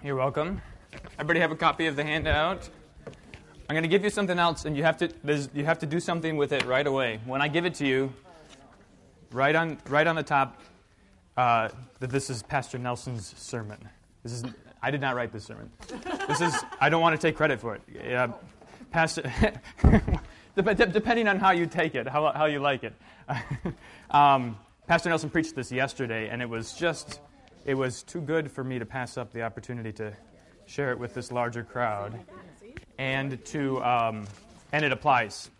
You're welcome. Everybody have a copy of the handout. I'm going to give you something else, and you have to you have to do something with it right away. When I give it to you, right on right on the top, uh, that this is Pastor Nelson's sermon. This is I did not write this sermon. This is I don't want to take credit for it. Uh, Pastor, depending on how you take it, how how you like it. um, Pastor Nelson preached this yesterday, and it was just it was too good for me to pass up the opportunity to share it with this larger crowd, and to um, and it applies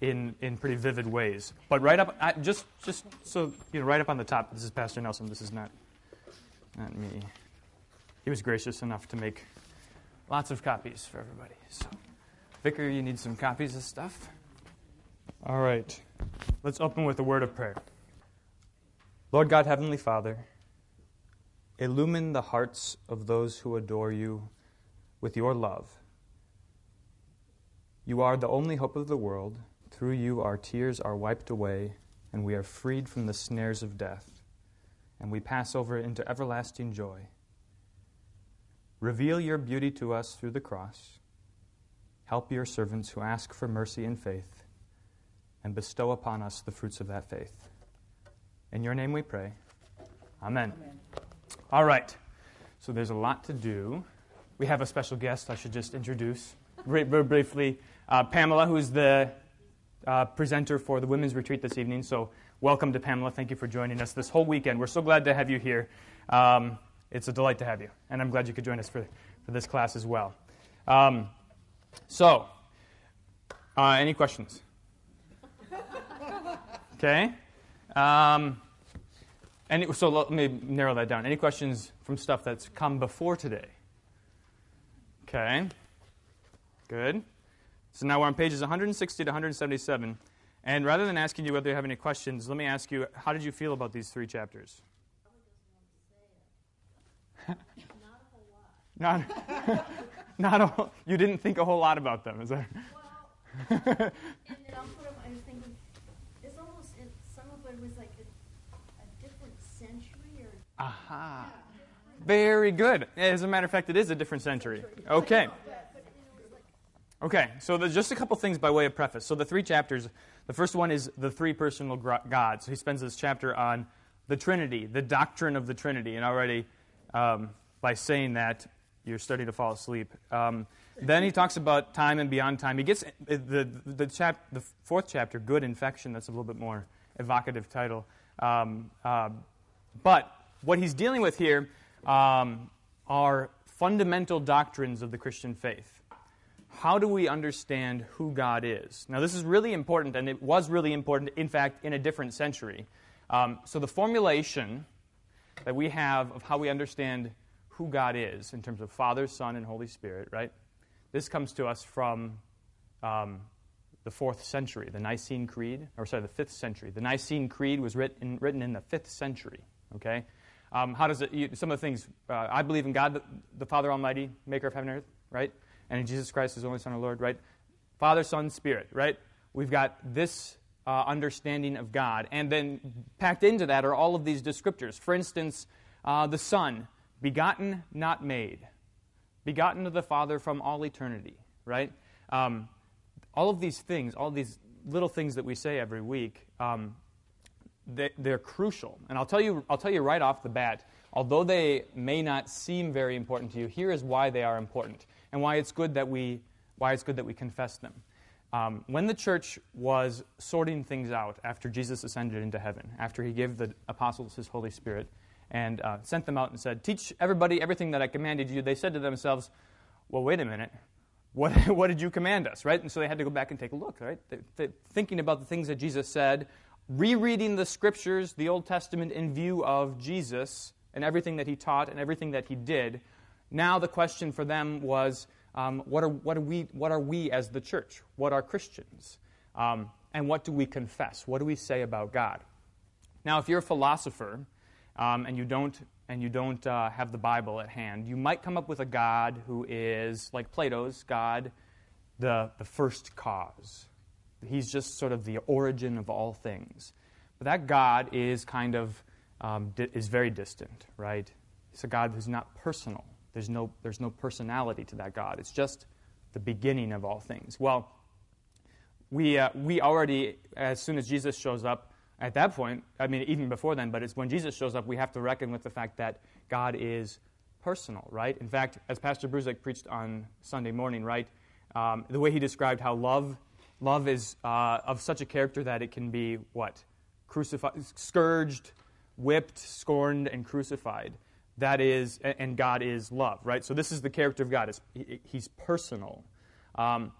in in pretty vivid ways. But right up, I, just just so you know, right up on the top, this is Pastor Nelson. This is not not me. He was gracious enough to make lots of copies for everybody. So, Vicar, you need some copies of stuff. All right, let's open with a word of prayer. Lord God, Heavenly Father. Illumine the hearts of those who adore you with your love. You are the only hope of the world. Through you, our tears are wiped away, and we are freed from the snares of death, and we pass over into everlasting joy. Reveal your beauty to us through the cross. Help your servants who ask for mercy and faith, and bestow upon us the fruits of that faith. In your name we pray. Amen. Amen. All right. So there's a lot to do. We have a special guest I should just introduce very, very briefly. Uh, Pamela, who's the uh, presenter for the women's retreat this evening. So welcome to Pamela. Thank you for joining us this whole weekend. We're so glad to have you here. Um, it's a delight to have you. And I'm glad you could join us for, for this class as well. Um, so, uh, any questions? Okay. Um, any, so let me narrow that down. Any questions from stuff that's come before today? Okay. Good. So now we're on pages 160 to 177. And rather than asking you whether you have any questions, let me ask you how did you feel about these three chapters? not a whole lot. Not, not a whole, you didn't think a whole lot about them, is that? Well, and then I'll put them, I was thinking, it's almost, it, some of it was like century or? Aha. Very good. As a matter of fact, it is a different century. Okay. Okay, so there's just a couple things by way of preface. So the three chapters, the first one is the three personal gods. So he spends this chapter on the Trinity, the doctrine of the Trinity, and already um, by saying that, you're starting to fall asleep. Um, then he talks about time and beyond time. He gets the the, chap, the fourth chapter, good infection. That's a little bit more evocative title. Um, uh, but what he's dealing with here um, are fundamental doctrines of the Christian faith. How do we understand who God is? Now, this is really important, and it was really important, in fact, in a different century. Um, so, the formulation that we have of how we understand who God is in terms of Father, Son, and Holy Spirit, right? This comes to us from um, the fourth century, the Nicene Creed, or sorry, the fifth century. The Nicene Creed was written, written in the fifth century. Okay? Um, how does it, some of the things, uh, I believe in God, the, the, Father Almighty, maker of heaven and earth, right? And in Jesus Christ, his only Son, our Lord, right? Father, Son, Spirit, right? We've got this uh, understanding of God. And then packed into that are all of these descriptors. For instance, uh, the Son, begotten, not made, begotten of the Father from all eternity, right? Um, all of these things, all these little things that we say every week, um, they're crucial. And I'll tell, you, I'll tell you right off the bat, although they may not seem very important to you, here is why they are important and why it's good that we, why it's good that we confess them. Um, when the church was sorting things out after Jesus ascended into heaven, after he gave the apostles his Holy Spirit and uh, sent them out and said, Teach everybody everything that I commanded you, they said to themselves, Well, wait a minute. What, what did you command us, right? And so they had to go back and take a look, right? They, they, thinking about the things that Jesus said, rereading the scriptures, the Old Testament, in view of Jesus and everything that he taught and everything that he did. Now the question for them was, um, what, are, what, are we, what are we as the church? What are Christians? Um, and what do we confess? What do we say about God? Now, if you're a philosopher um, and you don't, and you don't uh, have the Bible at hand, you might come up with a God who is, like Plato's God, the, the first cause, He's just sort of the origin of all things. But that God is kind of um, di- is very distant, right? It's a God who's not personal. There's no, there's no personality to that God. It's just the beginning of all things. Well, we, uh, we already, as soon as Jesus shows up, at that point, I mean, even before then, but it's when Jesus shows up, we have to reckon with the fact that God is personal, right? In fact, as Pastor Bruzek preached on Sunday morning, right, um, the way he described how love, love is uh, of such a character that it can be what? Crucified, scourged, whipped, scorned, and crucified. That is, and God is love, right? So this is the character of God. He's personal. Um,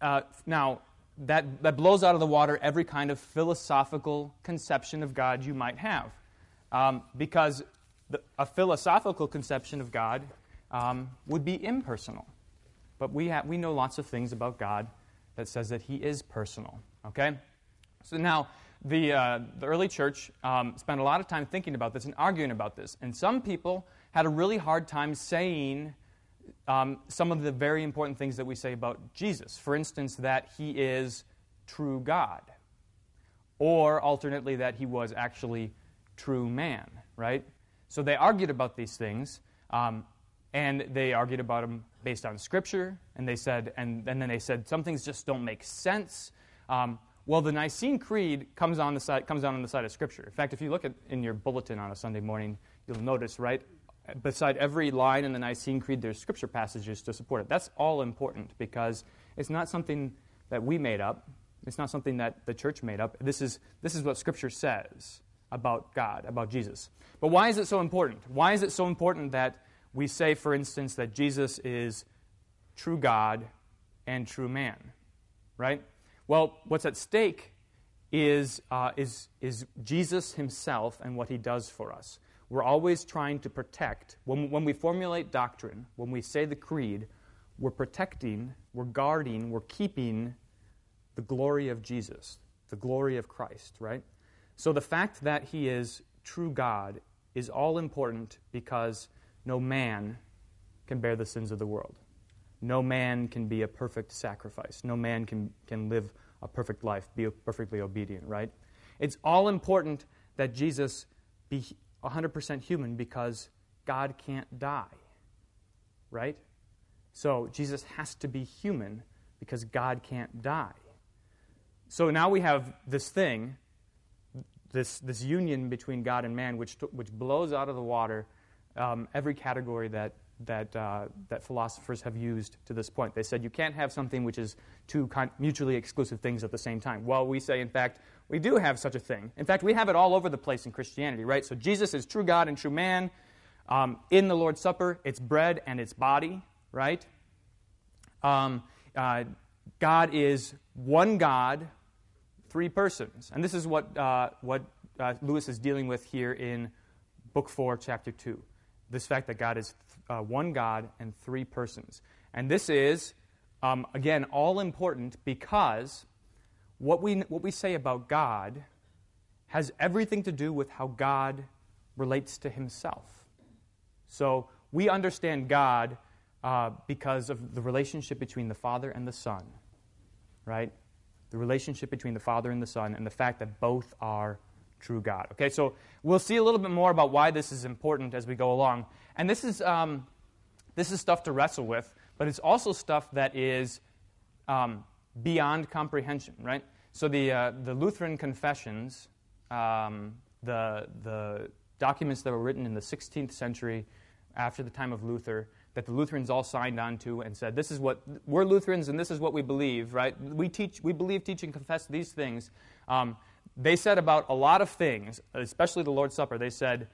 uh, now, that, that blows out of the water every kind of philosophical conception of God you might have. Um, because the, a philosophical conception of God um, would be impersonal. But we, have, we know lots of things about God that says that He is personal. Okay? So now, the, uh, the early church um, spent a lot of time thinking about this and arguing about this. And some people had a really hard time saying um, some of the very important things that we say about Jesus. For instance, that he is true God, or alternately, that he was actually true man, right? So they argued about these things, um, and they argued about them based on Scripture, and they said, and, and then they said some things just don't make sense. Um, well, the Nicene Creed comes on the side comes down on the side of Scripture. In fact, if you look at in your bulletin on a Sunday morning, you'll notice right beside every line in the Nicene Creed, there's scripture passages to support it. That's all important because it's not something that we made up. It's not something that the church made up. This is, this is what Scripture says about God, about Jesus. But why is it so important? Why is it so important that we say, for instance, that Jesus is true God and true man? Right? Well, what's at stake is, uh, is, is Jesus himself and what he does for us we're always trying to protect. When, when we formulate doctrine, when we say the creed, we're protecting, we're guarding, we're keeping the glory of Jesus, the glory of Christ, right? So the fact that he is true God is all important because no man can bear the sins of the world. No man can be a perfect sacrifice. No man can, can live a perfect life, be perfectly obedient, right? It's all important that Jesus be 100% human because God can't die. Right? So Jesus has to be human because God can't die. So now we have this thing, this, this union between God and man, which, which blows out of the water um, every category that, that, uh, that philosophers have used to this point. They said you can't have something which is two con- mutually exclusive things at the same time. Well, we say, in fact, we do have such a thing. In fact, we have it all over the place in Christianity, right? So Jesus is true God and true man. Um, in the Lord's Supper, it's bread and it's body, right? Um, uh, God is one God, three persons. And this is what, uh, what uh, Lewis is dealing with here in Book 4, Chapter 2. This fact that God is uh, one God and three persons. And this is, um, again, all important because what we, what we say about God has everything to do with how God relates to himself. So we understand God uh, because of the relationship between the Father and the Son, right? The relationship between the Father and the Son, and the fact that both are true God. Okay, so we'll see a little bit more about why this is important as we go along. And this is, um, this is stuff to wrestle with, but it's also stuff that is um, beyond comprehension, right? So the, uh, the Lutheran confessions, um, the, the documents that were written in the 16th century after the time of Luther, that the Lutherans all signed on to and said, this is what, we're Lutherans and this is what we believe, right? We, teach, we believe, teach, and confess these things. Um, they said about a lot of things, especially the Lord's Supper, they said,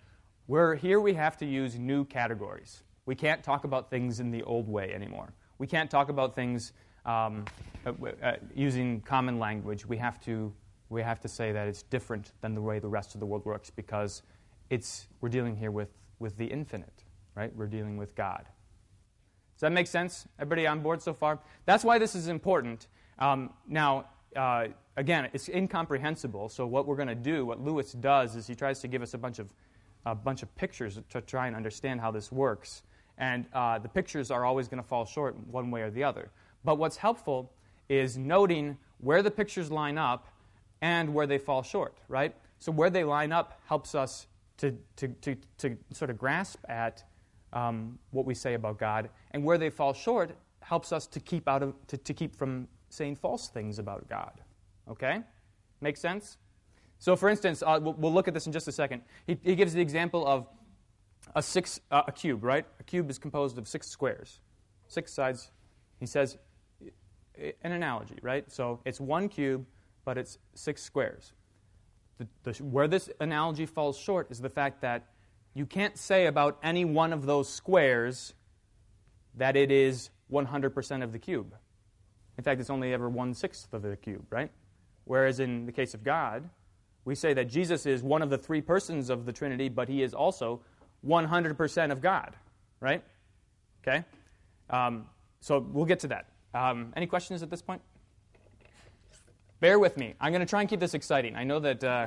we're here we have to use new categories. We can't talk about things in the old way anymore. We can't talk about things um, uh, uh, using common language, we have to we have to say that it's different than the way the rest of the world works because it's we're dealing here with with the infinite, right? We're dealing with God. Does that make sense? Everybody on board so far? That's why this is important. Um, now, uh, again, it's incomprehensible. So what we're going to do, what Lewis does, is he tries to give us a bunch of a bunch of pictures to try and understand how this works. And uh, the pictures are always going to fall short one way or the other. But what's helpful is noting where the pictures line up and where they fall short, right? So where they line up helps us to, to, to, to sort of grasp at um, what we say about God, and where they fall short helps us to keep out of to, to keep from saying false things about God. Okay, make sense? So, for instance, uh, we'll, we'll, look at this in just a second. He, he gives the example of a six uh, a cube, right? A cube is composed of six squares, six sides. He says an analogy, right? So it's one cube, but it's six squares. The, the, where this analogy falls short is the fact that you can't say about any one of those squares that it is 100% of the cube. In fact, it's only ever one sixth of the cube, right? Whereas in the case of God, we say that Jesus is one of the three persons of the Trinity, but he is also 100% of God, right? Okay? Um, so we'll get to that. Um, any questions at this point? Bear with me. I'm going to try and keep this exciting. I know that. Uh,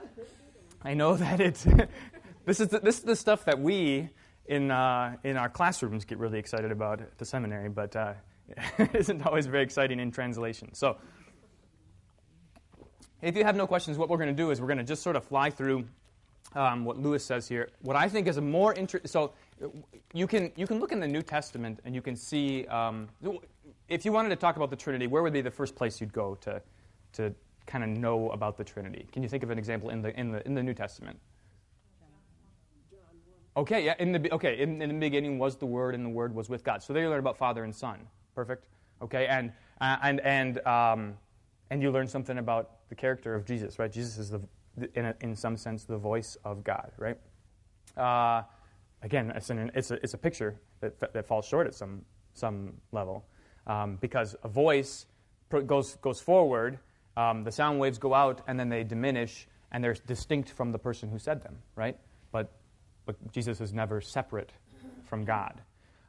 I know that it's. this is the, this is the stuff that we in uh, in our classrooms get really excited about at the seminary, but uh, it isn't always very exciting in translation. So, if you have no questions, what we're going to do is we're going to just sort of fly through um, what Lewis says here. What I think is a more interesting. So, you can you can look in the New Testament and you can see um, if you wanted to talk about the Trinity, where would be the first place you'd go to to kind of know about the Trinity? Can you think of an example in the in the in the New Testament? Okay, yeah. In the okay, in, in the beginning was the Word, and the Word was with God. So there you learn about Father and Son. Perfect. Okay, and uh, and and um, and you learn something about the character of Jesus, right? Jesus is the in a, in some sense the voice of God, right? Uh, again, it's, an, it's, a, it's a picture that, that falls short at some, some level um, because a voice goes, goes forward, um, the sound waves go out, and then they diminish, and they're distinct from the person who said them, right? But, but Jesus is never separate from God.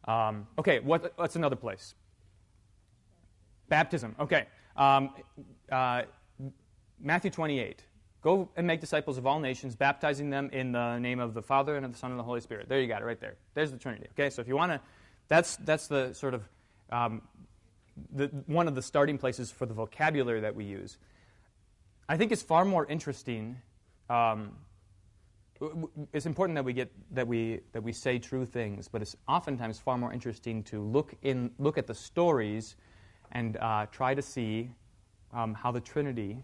Um, okay, what, what's another place? Baptism. Okay. Um, uh, Matthew 28. Go and make disciples of all nations, baptizing them in the name of the Father and of the Son and the Holy Spirit. There you got it, right there. There's the Trinity. Okay, so if you want to, that's that's the sort of um, the, one of the starting places for the vocabulary that we use. I think it's far more interesting. Um, it's important that we get that we that we say true things, but it's oftentimes far more interesting to look in look at the stories and uh, try to see um, how the Trinity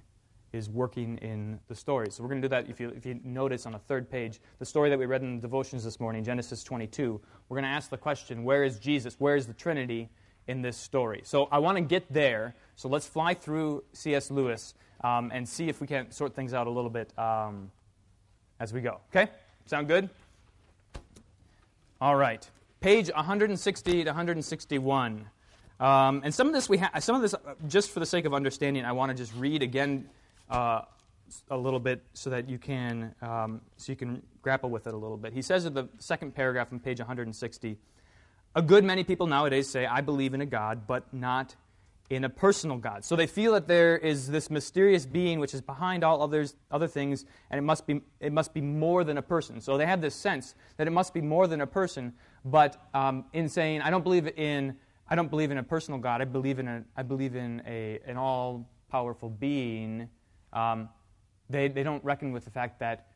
is working in the story. So we're going to do that if you, if you notice on the third page, the story that we read in the devotions this morning, Genesis 22. We're going to ask the question, where is Jesus? Where is the Trinity in this story? So I want to get there. So let's fly through C.S. Lewis um, and see if we can sort things out a little bit um, as we go. Okay? Sound good? All right. Page 160 to 161. Um, and some of this we ha- some of this, uh, just for the sake of understanding, I want to just read again uh, a little bit so that you can um, so you can grapple with it a little bit. He says in the second paragraph on page 160, a good many people nowadays say, "I believe in a God, but not in a personal God." So they feel that there is this mysterious being which is behind all others other things, and it must be it must be more than a person. So they have this sense that it must be more than a person. But um, in saying, "I don't believe in," I don't believe in a personal God. I believe in a, I believe in a, an all powerful being um, they, they don't reckon with the fact that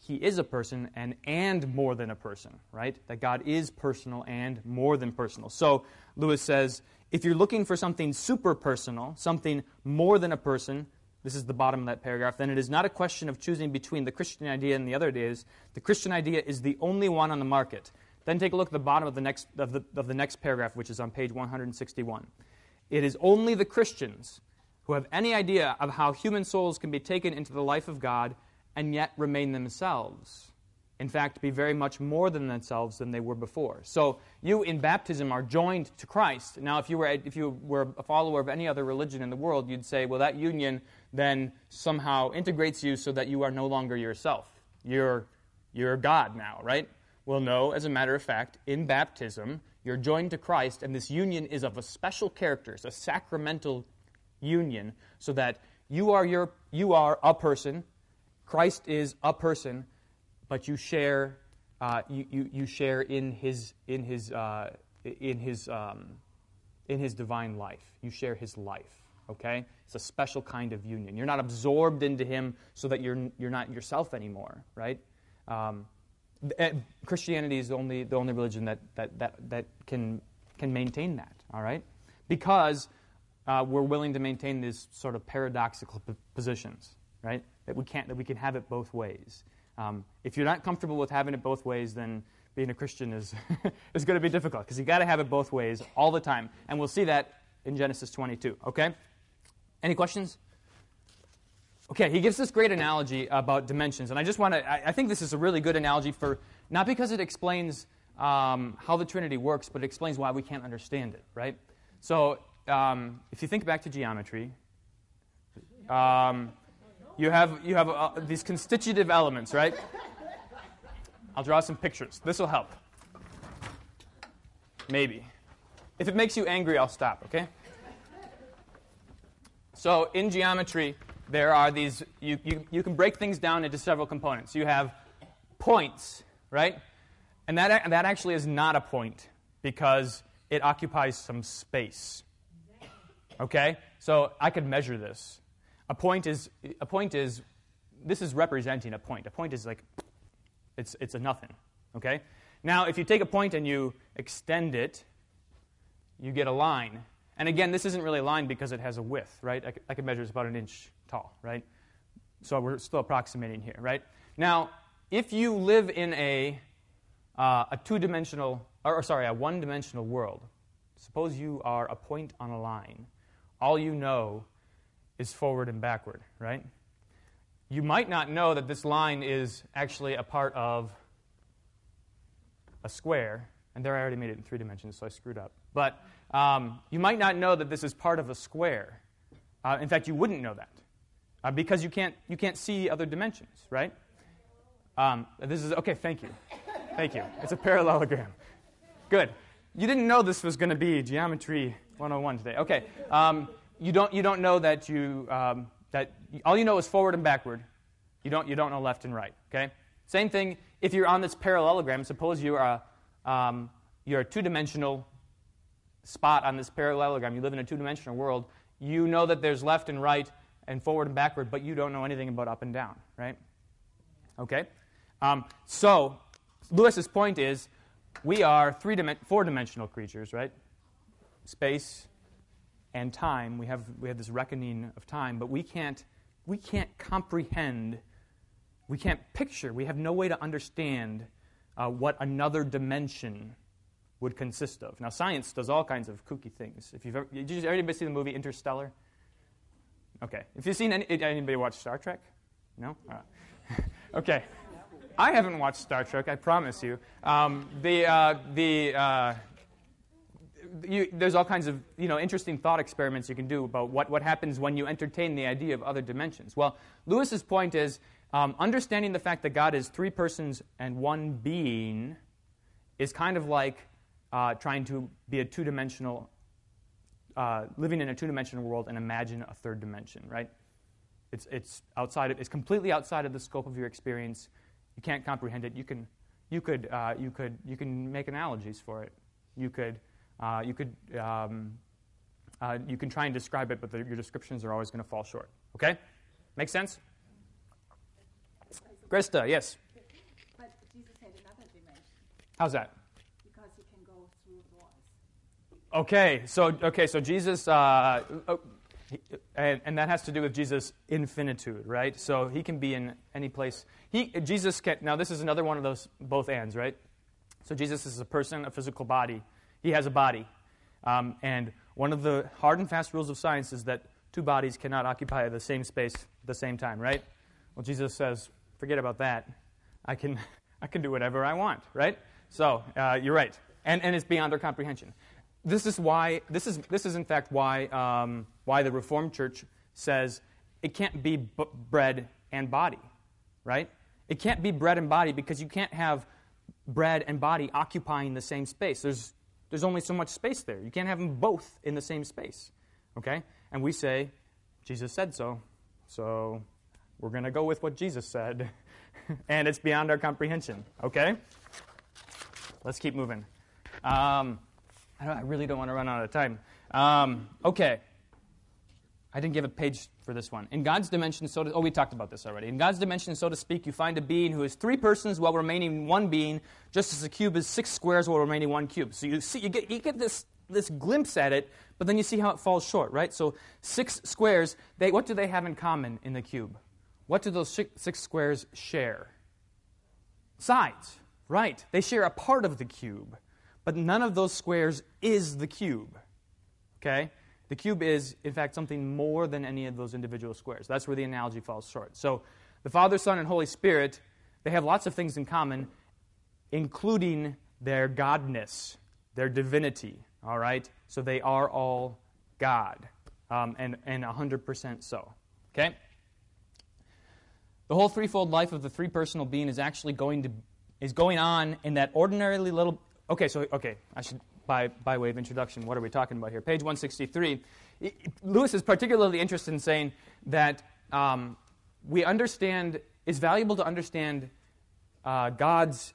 he is a person and, and more than a person, right? That God is personal and more than personal. So Lewis says if you're looking for something super personal, something more than a person, this is the bottom of that paragraph, then it is not a question of choosing between the Christian idea and the other ideas. The Christian idea is the only one on the market. Then take a look at the bottom of the next, of the, of the next paragraph, which is on page 161. It is only the Christians who have any idea of how human souls can be taken into the life of God and yet remain themselves. In fact, be very much more than themselves than they were before. So you in baptism are joined to Christ. Now, if you were if you were a follower of any other religion in the world, you'd say, well, that union then somehow integrates you so that you are no longer yourself. You're you're God now, right? Well, no. As a matter of fact, in baptism, you're joined to Christ, and this union is of a special character. It's a sacramental union so that you are, your, you are a person, Christ is a person, but you share, uh, you, you, you, share in his, in his, uh, in, his, um, in his divine life. You share his life, okay? It's a special kind of union. You're not absorbed into him so that you're, you're not yourself anymore, right? Um, Christianity is the only, the only religion that, that, that, that can, can maintain that, all right? Because uh, we're willing to maintain these sort of paradoxical p- positions, right? That we, can't, that we can have it both ways. Um, if you're not comfortable with having it both ways, then being a Christian is, is going to be difficult because you've got to have it both ways all the time. And we'll see that in Genesis 22, okay? Any questions? Okay, he gives this great analogy about dimensions, and I just want to, I, I, think this is a really good analogy for, not because it explains um, how the Trinity works, but it explains why we can't understand it, right? So, um, if you think back to geometry, um, you have, you have uh, these constitutive elements, right? I'll draw some pictures. This will help. Maybe. If it makes you angry, I'll stop, okay? So, in geometry, there are these, you, you, you can break things down into several components. You have points, right? And that, that actually is not a point because it occupies some space. Okay? So I could measure this. A point is, a point is this is representing a point. A point is like, it's, it's a nothing. Okay? Now, if you take a point and you extend it, you get a line. And again, this isn't really a line because it has a width, right? I, I could measure it's about an inch tall, right? So we're still approximating here, right? Now, if you live in a, uh, a two dimensional, or, or sorry, a one dimensional world, suppose you are a point on a line. All you know is forward and backward, right? You might not know that this line is actually a part of a square, and there I already made it in three dimensions, so I screwed up. But um, you might not know that this is part of a square. Uh, in fact, you wouldn't know that uh, because you can't, you can't see other dimensions, right? Um, this is, okay, thank you. Thank you. It's a parallelogram. Good. You didn't know this was going to be Geometry 101 today. Okay. Um, you, don't, you don't know that you, um, that all you know is forward and backward. You don't, you don't know left and right, okay? Same thing if you're on this parallelogram. Suppose you are um, you're a two-dimensional spot on this parallelogram. You live in a two-dimensional world. You know that there's left and right and forward and backward, but you don't know anything about up and down, right? Okay? Um, so, Lewis's point is we are three four dimensional creatures, right? Space and time. We have, we have this reckoning of time, but we can't, we can't comprehend, we can't picture, we have no way to understand uh, what another dimension would consist of. Now, science does all kinds of kooky things. If you've ever, did you ever see the movie Interstellar? Okay. If you've seen any, anybody watch Star Trek? No? okay. I haven't watched Star Trek, I promise you. Um, the, uh, the, uh, you, there's all kinds of you know, interesting thought experiments you can do about what, what happens when you entertain the idea of other dimensions. Well, Lewis's point is um, understanding the fact that God is three persons and one being is kind of like uh, trying to be a two dimensional uh, living in a two-dimensional world and imagine a third dimension, right? It's, it's, outside of, it's completely outside of the scope of your experience. You can't comprehend it. You can, you could, uh, you could, you can make analogies for it. You could, uh, you could, um, uh, you can try and describe it, but the, your descriptions are always going to fall short. Okay? Make sense? Krista, yes. But Jesus had another dimension. How's that? Okay, so okay, so Jesus, uh, oh, and, and, that has to do with Jesus' infinitude, right? So he can be in any place. He Jesus can. Now this is another one of those both ends, right? So Jesus is a person, a physical body. He has a body, um, and one of the hard and fast rules of science is that two bodies cannot occupy the same space at the same time, right? Well, Jesus says, forget about that. I can, I can do whatever I want, right? So uh, you're right, and and it's beyond our comprehension this is why this is this is in fact why um, why the Reformed Church says it can't be b- bread and body, right? It can't be bread and body because you can't have bread and body occupying the same space. There's there's only so much space there. You can't have them both in the same space, okay? And we say Jesus said so, so we're going to go with what Jesus said, and it's beyond our comprehension, okay? Let's keep moving. Um, I, I really don't want to run out of time. Um, okay. I didn't give a page for this one. In God's dimension, so to, oh, we talked about this already. In God's dimension, so to speak, you find a being who is three persons while remaining one being, just as a cube is six squares while remaining one cube. So you see, you get, you get this, this glimpse at it, but then you see how it falls short, right? So six squares, they, what do they have in common in the cube? What do those six, six squares share? Sides, right? They share a part of the cube, but none of those squares is the cube. Okay? The cube is, in fact, something more than any of those individual squares. That's where the analogy falls short. So, the Father, Son, and Holy Spirit, they have lots of things in common, including their godness, their divinity. All right? So, they are all God, um, and, and 100% so. Okay? The whole threefold life of the three personal being is actually going to is going on in that ordinarily little okay so okay i should by, by way of introduction, what are we talking about here? Page 163. Lewis is particularly interested in saying that um, we understand, it's valuable to understand uh, God's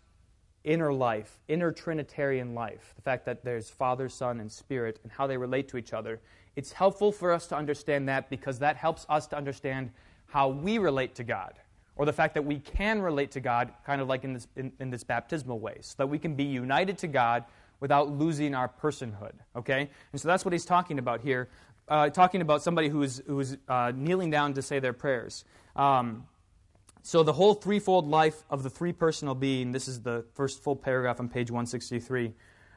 inner life, inner Trinitarian life, the fact that there's Father, Son, and Spirit, and how they relate to each other. It's helpful for us to understand that because that helps us to understand how we relate to God, or the fact that we can relate to God, kind of like in this, in, in this baptismal way, so that we can be united to God without losing our personhood. Okay? And so that's what he's talking about here, uh, talking about somebody who is, who is uh, kneeling down to say their prayers. Um, so the whole threefold life of the three personal being, this is the first full paragraph on page 163,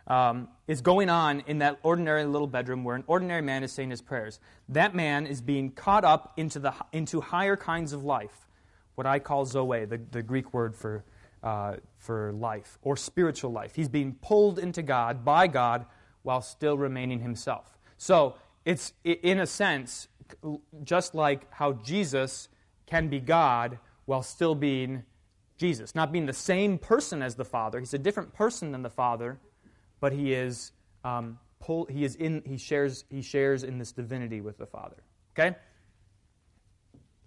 um, is going on in that ordinary little bedroom where an ordinary man is saying his prayers. That man is being caught up into, the, into higher kinds of life, what I call zoe, the, the Greek word for uh, for life or spiritual life. He's being pulled into God by God while still remaining himself. So it's, in a sense, just like how Jesus can be God while still being Jesus. Not being the same person as the Father. He's a different person than the Father, but he is. Um, pull, he is in. He shares. He shares in this divinity with the Father. Okay.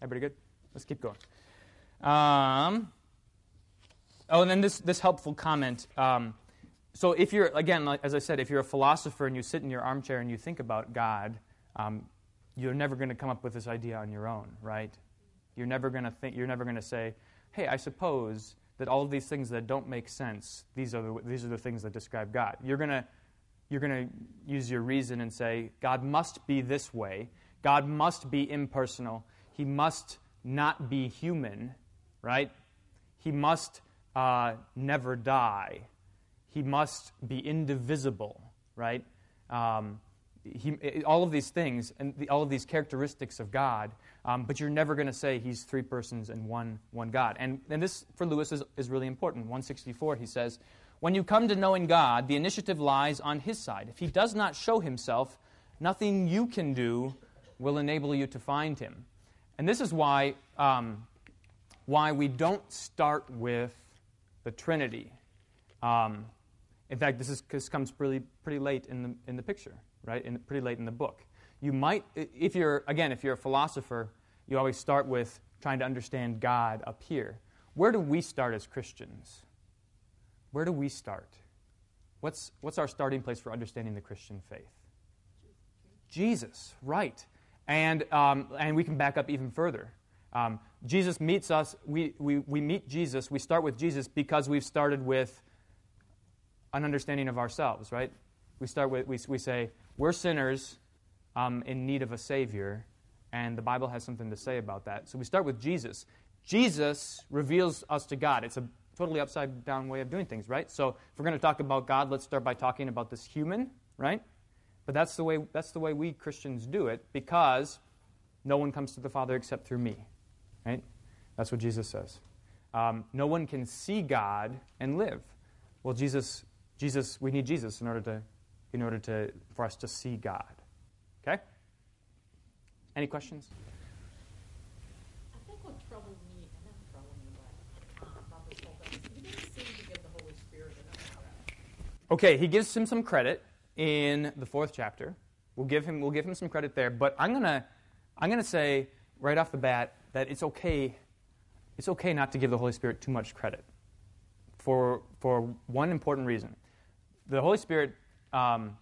Everybody good? Let's keep going. Um, Oh, and then this, this helpful comment. Um, so, if you're, again, like, as I said, if you're a philosopher and you sit in your armchair and you think about God, um, you're never going to come up with this idea on your own, right? You're never going to think, you're never going to say, hey, I suppose that all of these things that don't make sense, these are the, these are the things that describe God. You're going to you're going to use your reason and say, God must be this way. God must be impersonal. He must not be human, right? He must uh, never die. He must be indivisible, right? Um, he, all of these things and the, all of these characteristics of God, um, but you're never going to say he's three persons and one, one God. And, and this, for Lewis, is, is really important. 164, he says, When you come to knowing God, the initiative lies on his side. If he does not show himself, nothing you can do will enable you to find him. And this is why, um, why we don't start with the Trinity. Um, in fact, this, is, this comes pretty, pretty late in the, in the picture, right? In, pretty late in the book. You might, if you're, again, if you're a philosopher, you always start with trying to understand God up here. Where do we start as Christians? Where do we start? What's, what's our starting place for understanding the Christian faith? Jesus, right. And, um, and we can back up even further. Um, Jesus meets us, we, we, we meet Jesus, we start with Jesus because we've started with an understanding of ourselves, right? We start with, we, we say, we're sinners um, in need of a Savior, and the Bible has something to say about that. So we start with Jesus. Jesus reveals us to God. It's a totally upside down way of doing things, right? So if we're going to talk about God, let's start by talking about this human, right? But that's the way, that's the way we Christians do it because no one comes to the Father except through me. Right? That's what Jesus says. Um, no one can see God and live. Well, Jesus, Jesus, we need Jesus in order to, in order to, for us to see God. Okay? Any questions? I think what troubled me, not troubled me, but about this whole thing, he didn't seem to give the Holy Spirit enough credit. Okay, he gives him some credit in the fourth chapter. We'll give him, we'll give him some credit there, but I'm gonna, I'm gonna say right off the bat, that it's okay, it's okay not to give the Holy Spirit too much credit for, for one important reason. The Holy Spirit um,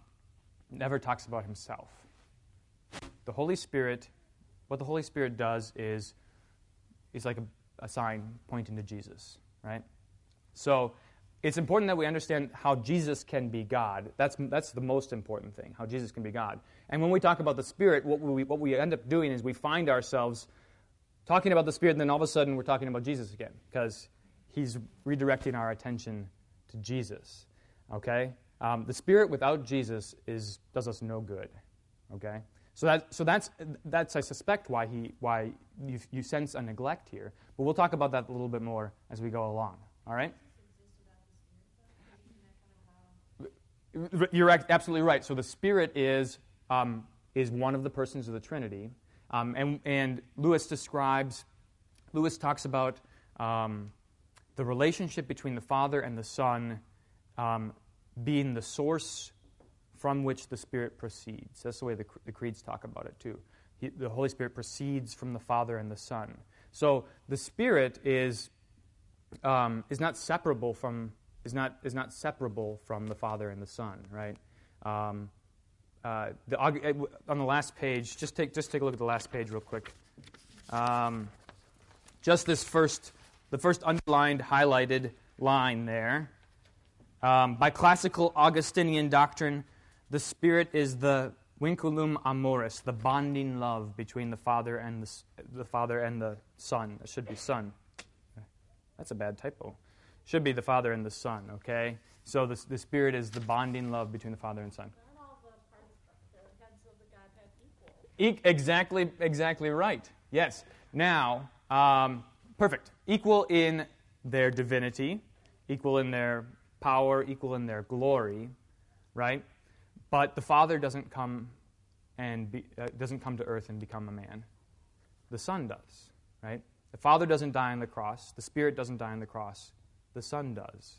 never talks about himself. The Holy Spirit what the Holy Spirit does is, is like a, a sign pointing to Jesus, right? So it's important that we understand how Jesus can be God. That's, that's the most important thing, how Jesus can be God. And when we talk about the Spirit, what we, what we end up doing is we find ourselves talking about the Spirit, and then all of a sudden we're talking about Jesus again, because he's redirecting our attention to Jesus. Okay? Um, the Spirit without Jesus is, does us no good. Okay? So, that, so that's, that's, I suspect, why, he, why you, you sense a neglect here. But we'll talk about that a little bit more as we go along. All right? You're absolutely right. So the Spirit is, um, is one of the persons of the Trinity. Um, and, and Lewis describes, Lewis talks about um, the relationship between the Father and the Son um, being the source from which the Spirit proceeds. That's the way the, the creeds talk about it, too. He, the Holy Spirit proceeds from the Father and the Son. So the Spirit is, um, is not separable from is not, is not separable from the Father and the Son, right? Um, uh, the, uh, on the last page, just take, just take a look at the last page real quick. Um, just this first, the first underlined, highlighted line there. Um, by classical Augustinian doctrine, the Spirit is the vinculum amoris, the bonding love between the Father and the, the Father and the Son. It should be Son. That's a bad typo. Should be the Father and the Son, okay? So the, the Spirit is the bonding love between the Father and Son. E- exactly, exactly right. Yes. Now, um, perfect. Equal in their divinity, equal in their power, equal in their glory, right? But the Father doesn't come and be, uh, doesn't come to earth and become a man. The Son does, right? The Father doesn't die on the cross. The Spirit doesn't die on the cross the Son does.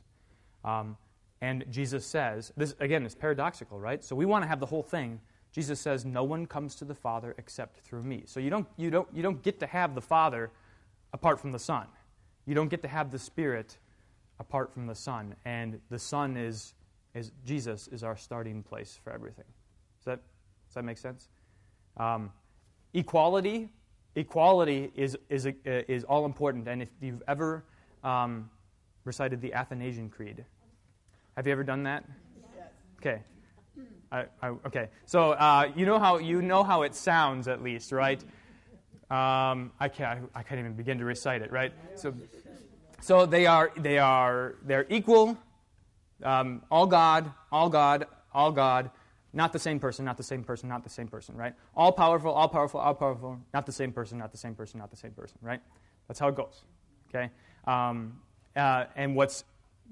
Um, and Jesus says, this again is paradoxical, right? So we want to have the whole thing. Jesus says, No one comes to the Father except through me. So you don't, you don't, you don't get to have the Father apart from the Son. You don't get to have the Spirit apart from the Son. And the Son is, is Jesus is our starting place for everything. Does that, does that make sense? Um, equality, equality is, is, is all important. And if you've ever um, recited the Athanasian Creed. Have you ever done that? Yes. Okay. I, I, okay. So uh, you know how you know how it sounds at least, right? Um, I can't. I, I, can't even begin to recite it, right? So, so they are they are they're equal. Um, all God, all God, all God. Not the same person, not the same person, not the same person, right? All powerful, all powerful, all powerful. Not the same person, not the same person, not the same person, right? That's how it goes. Okay. Um, uh, and what's,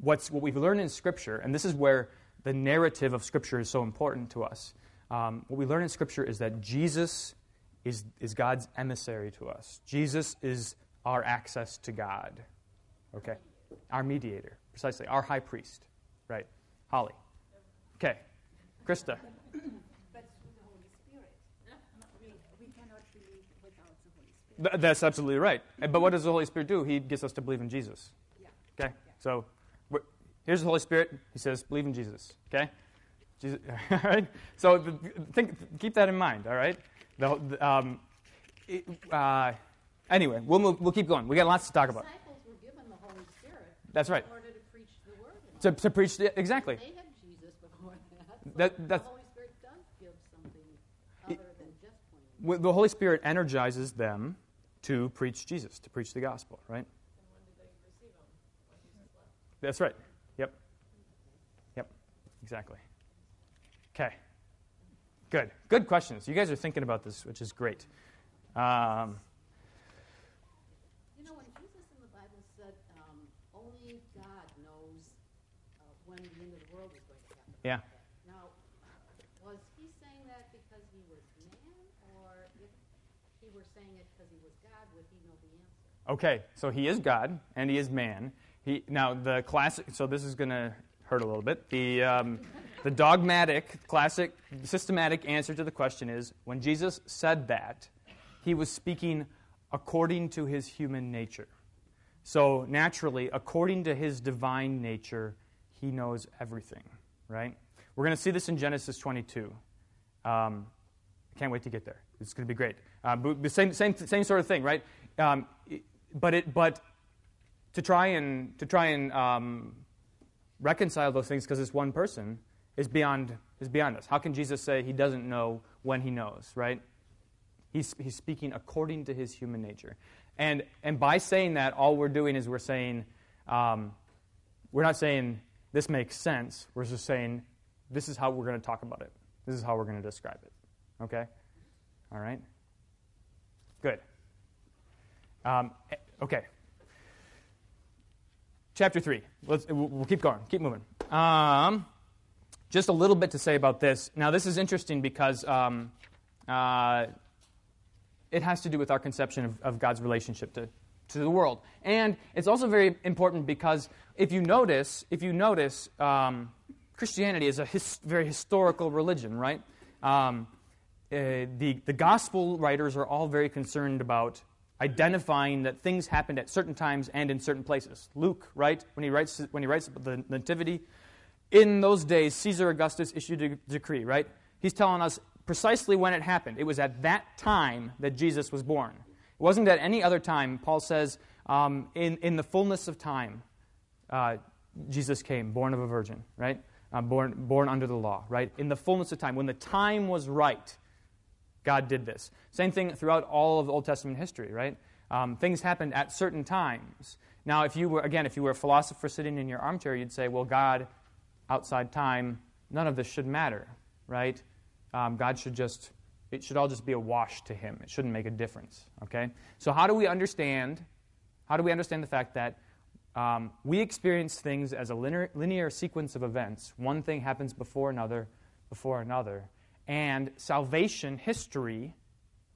what's, what we've learned in Scripture, and this is where the narrative of Scripture is so important to us. Um, what we learn in Scripture is that Jesus is, is God's emissary to us. Jesus is our access to God. Okay? Our mediator, precisely. Our high priest. Right. Holly. Okay. Krista. But with the Holy Spirit. We cannot believe without the Holy Spirit. That's absolutely right. But what does the Holy Spirit do? He gets us to believe in Jesus. Okay? So here's the Holy Spirit. He says, believe in Jesus. Okay? Jesus, all right? So think, keep that in mind, all right? The, the, um, it, uh, anyway, we'll, move, we'll keep going. We got lots to talk about. disciples were given the Holy Spirit. That's right. In order to preach the word. To, to preach, the, exactly. They had Jesus before that. that that's, the Holy Spirit does give something other than just pointing. The Holy Spirit energizes them to preach Jesus, to preach the gospel, right? That's right. Exactly. Okay. Good. Good questions. You guys are thinking about this, which is great. Um, you know, when Jesus in the Bible said, um, only God knows uh, when the end of the world is going to happen. Yeah. Now, was he saying that because he was man, or if he were saying it because he was God, would he know the answer? Okay, so he is God and he is man. He, now, the classic, so this is going to hurt a little bit. The, um, the dogmatic, classic, systematic answer to the question is when Jesus said that, he was speaking according to his human nature. So, naturally, according to his divine nature, he knows everything, right? We're going to see this in Genesis 22. Um, Can't wait to get there. It's going to be great. The same, same, same sort of thing, right? Um, but, it, but to try and, to try and um, reconcile those things because it's one person is beyond, is beyond us. How can Jesus say he doesn't know when he knows, right? He's, he's speaking according to his human nature. And, and by saying that, all we're doing is we're saying, um, we're not saying this makes sense. We're just saying this is how we're going to talk about it. This is how we're going to describe it. Okay? All right? Good. Um, eh, okay. Chapter 3. Let's, we'll keep going. Keep moving. Um, just a little bit to say about this. Now, this is interesting because um, uh, it has to do with our conception of, of God's relationship to, to the world. And it's also very important because if you notice, if you notice, um, Christianity is a his, very historical religion, right? Um, uh, the, the gospel writers are all very concerned about identifying that things happened at certain times and in certain places. Luke, right, when he writes, when he writes about the Nativity, in those days, Caesar Augustus issued a decree, right? He's telling us precisely when it happened. It was at that time that Jesus was born. It wasn't at any other time. Paul says, um, in, in the fullness of time, uh, Jesus came, born of a virgin, right? Uh, born, born under the law, right? In the fullness of time, when the time was right, God did this. Same thing throughout all of Old Testament history, right? Um, things happened at certain times. Now, if you were, again, if you were a philosopher sitting in your armchair, you'd say, well, God, outside time, none of this should matter, right? Um, God should just, it should all just be a wash to him. It shouldn't make a difference, okay? So, how do we understand, how do we understand the fact that um, we experience things as a linear, linear sequence of events? One thing happens before another, before another. And salvation history,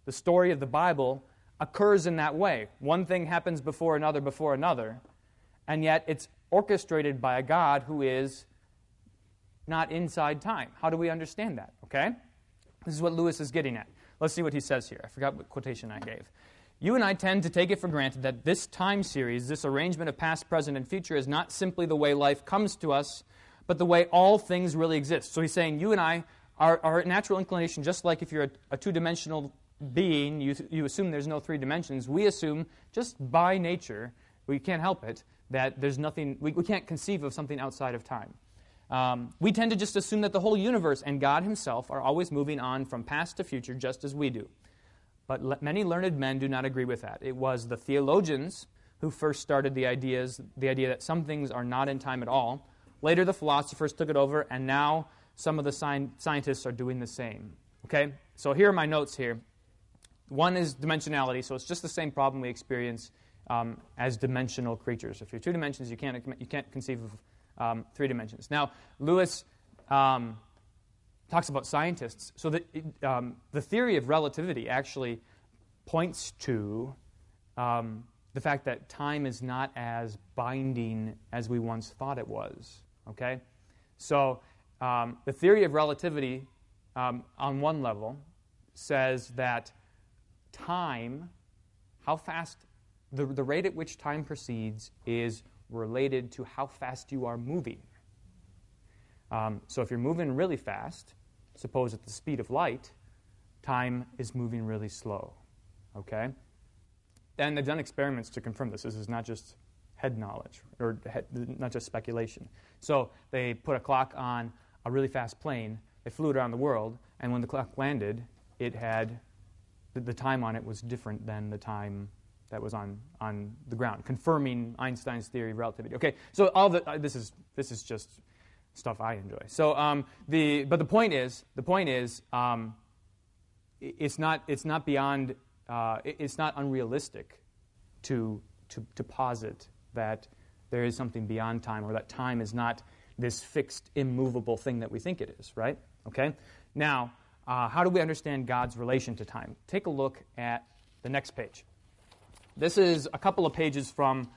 the story of the Bible, occurs in that way. One thing happens before another, before another, and yet it's orchestrated by a God who is not inside time. How do we understand that? Okay? This is what Lewis is getting at. Let's see what he says here. I forgot what quotation I gave. You and I tend to take it for granted that this time series, this arrangement of past, present, and future, is not simply the way life comes to us, but the way all things really exist. So he's saying you and I, our, our natural inclination, just like if you're a, a two dimensional being, you, you assume there's no three dimensions. We assume, just by nature, we can't help it, that there's nothing, we, we can't conceive of something outside of time. Um, we tend to just assume that the whole universe and God Himself are always moving on from past to future just as we do. But le- many learned men do not agree with that. It was the theologians who first started the ideas, the idea that some things are not in time at all. Later, the philosophers took it over, and now some of the sci- scientists are doing the same. Okay? So here are my notes here. One is dimensionality, so it's just the same problem we experience um, as dimensional creatures. If you're two dimensions, you can't, you can't conceive of um, three dimensions. Now, Lewis um, talks about scientists. So the, um, the theory of relativity actually points to um, the fact that time is not as binding as we once thought it was. Okay? So um, the theory of relativity, um, on one level, says that time, how fast, the, the rate at which time proceeds is related to how fast you are moving. Um, so if you're moving really fast, suppose at the speed of light, time is moving really slow. Okay? And they've done experiments to confirm this. This is not just head knowledge or head, not just speculation. So they put a clock on a really fast plane, they flew it around the world, and when the clock landed, it had the, the time on it was different than the time that was on, on the ground, confirming Einstein's theory of relativity. Okay, so all the, uh, this, is, this is just stuff I enjoy. So, um, the, but the point is, the point is, um, it's, not, it's not beyond, uh, it's not unrealistic to, to, to posit that there is something beyond time or that time is not this fixed, immovable thing that we think it is, right? Okay? Now, uh, how do we understand God's relation to time? Take a look at the next page. This is a couple of pages from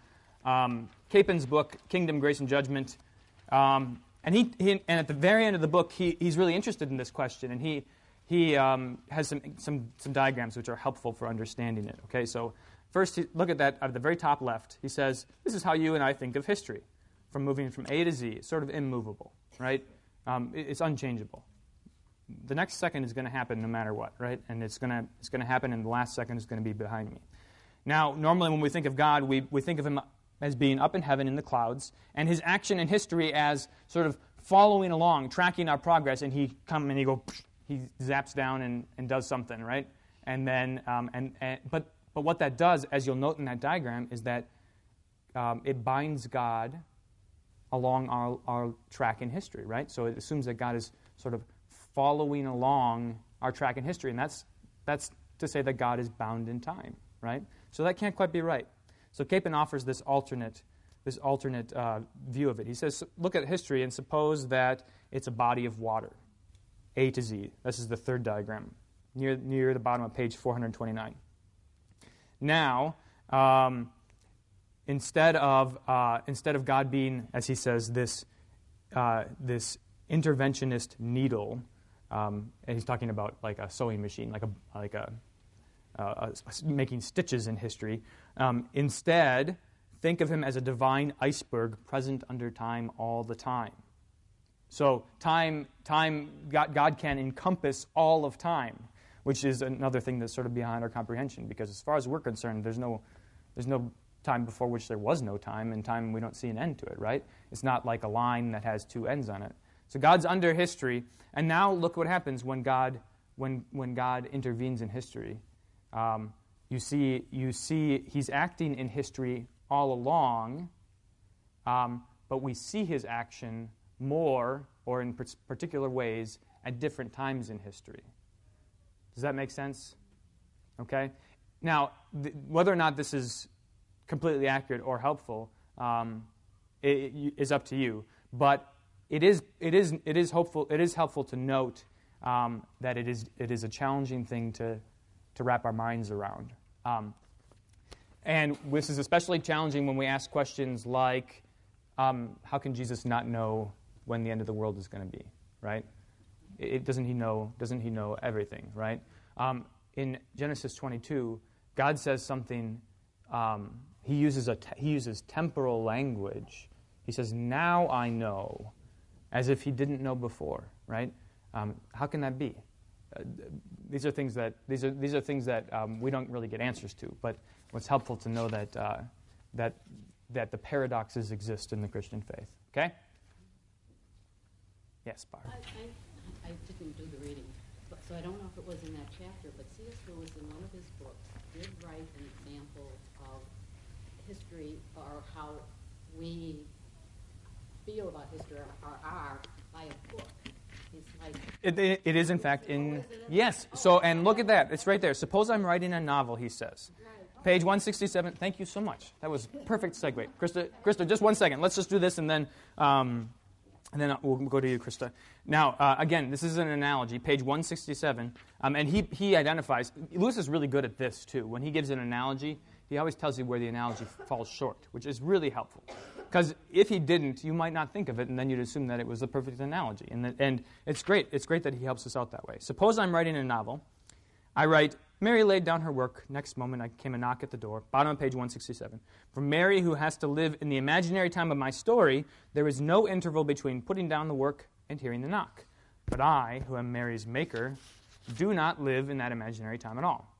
um, book, Kingdom, Grace, and Judgment. Um, and, he, he, and at the very end of the book, he, he's really interested in this question, and he, he um, has some, some, some diagrams which are helpful for understanding it. Okay, so first, look at that at the very top left. He says, This is how you and I think of history, from moving from A to Z. It's sort of immovable, right? Um, it's unchangeable. the next second is going to happen no matter what, right? And it's going to it's going to happen, and the last second is going to be behind me. Now, normally when we think of God, we, we think of him as being up in heaven in the clouds, and his action in history as sort of following along, tracking our progress, and he come and he go, he zaps down and, and does something, right? And then, um, and, and, but, but what that does, as you'll note in that diagram, is that um, it binds God along our, our track in history, right? So it assumes that God is sort of following along our track in history, and that's, that's to say that God is bound in time, right? So that can't quite be right. So Capon offers this alternate, this alternate uh, view of it. He says, look at history and suppose that it's a body of water, A to Z. This is the third diagram, near, near the bottom of page 429. Now, um, instead of, uh, instead of God being, as he says, this, uh, this interventionist needle, um, and he's talking about like a sewing machine, like a, like a, uh, making stitches in history. Um, instead, think of him as a divine iceberg present under time all the time. So, time, time God, God can encompass all of time, which is another thing that's sort of behind our comprehension, because as far as we're concerned, there's no, there's no time before which there was no time, and time we don't see an end to it, right? It's not like a line that has two ends on it. So God's under history, and now look what happens when God, when, when God intervenes in history. Um, you, see, you see he's acting in history all along, um, but we see his action more or in particular ways at different times in history. Does that make sense? Okay? Now, th- whether or not this is completely accurate or helpful um, it, it is up to you. But it is, it is, it is, hopeful, it is helpful to note um, that it is, it is a challenging thing to, to wrap our minds around. Um, and this is especially challenging when we ask questions like um, how can Jesus not know when the end of the world is going to be, right? It, doesn't, he know, doesn't he know everything, right? Um, in Genesis 22, God says something um, he uses, a te- he uses temporal language. He says, Now I know, as if he didn't know before, right? Um, how can that be? Uh, these are things that, these are, these are things that um, we don't really get answers to, but what's helpful to know that, uh, that, that the paradoxes exist in the Christian faith. Okay? Yes, Barb. I, I, I didn't do the reading, but, so I don't know if it was in that chapter, but C.S. Lewis, in one of his books, did write an example of history or how we feel about history or, are by a book. Like it, it, it is, in fact, in. Yes. So, and look at that. It's right there. Suppose I'm writing a novel, he says. Page 167. Thank you so much. That was perfect segue. Krista, Krista, just one second. Let's just do this and then. Um, and then we'll go to you, Krista. Now, uh, again, this is an analogy, page 167. Um, and he, he identifies, Lewis is really good at this, too. When he gives an analogy, he always tells you where the analogy falls short, which is really helpful. Because if he didn't, you might not think of it, and then you'd assume that it was the perfect analogy. And, the, and it's great. It's great that he helps us out that way. Suppose I'm writing a novel. I write, Mary laid down her work. Next moment, I came a knock at the door. Bottom of page 167. For Mary, who has to live in the imaginary time of my story, there is no interval between putting down the work and hearing the knock. But I, who am Mary's maker, do not live in that imaginary time at all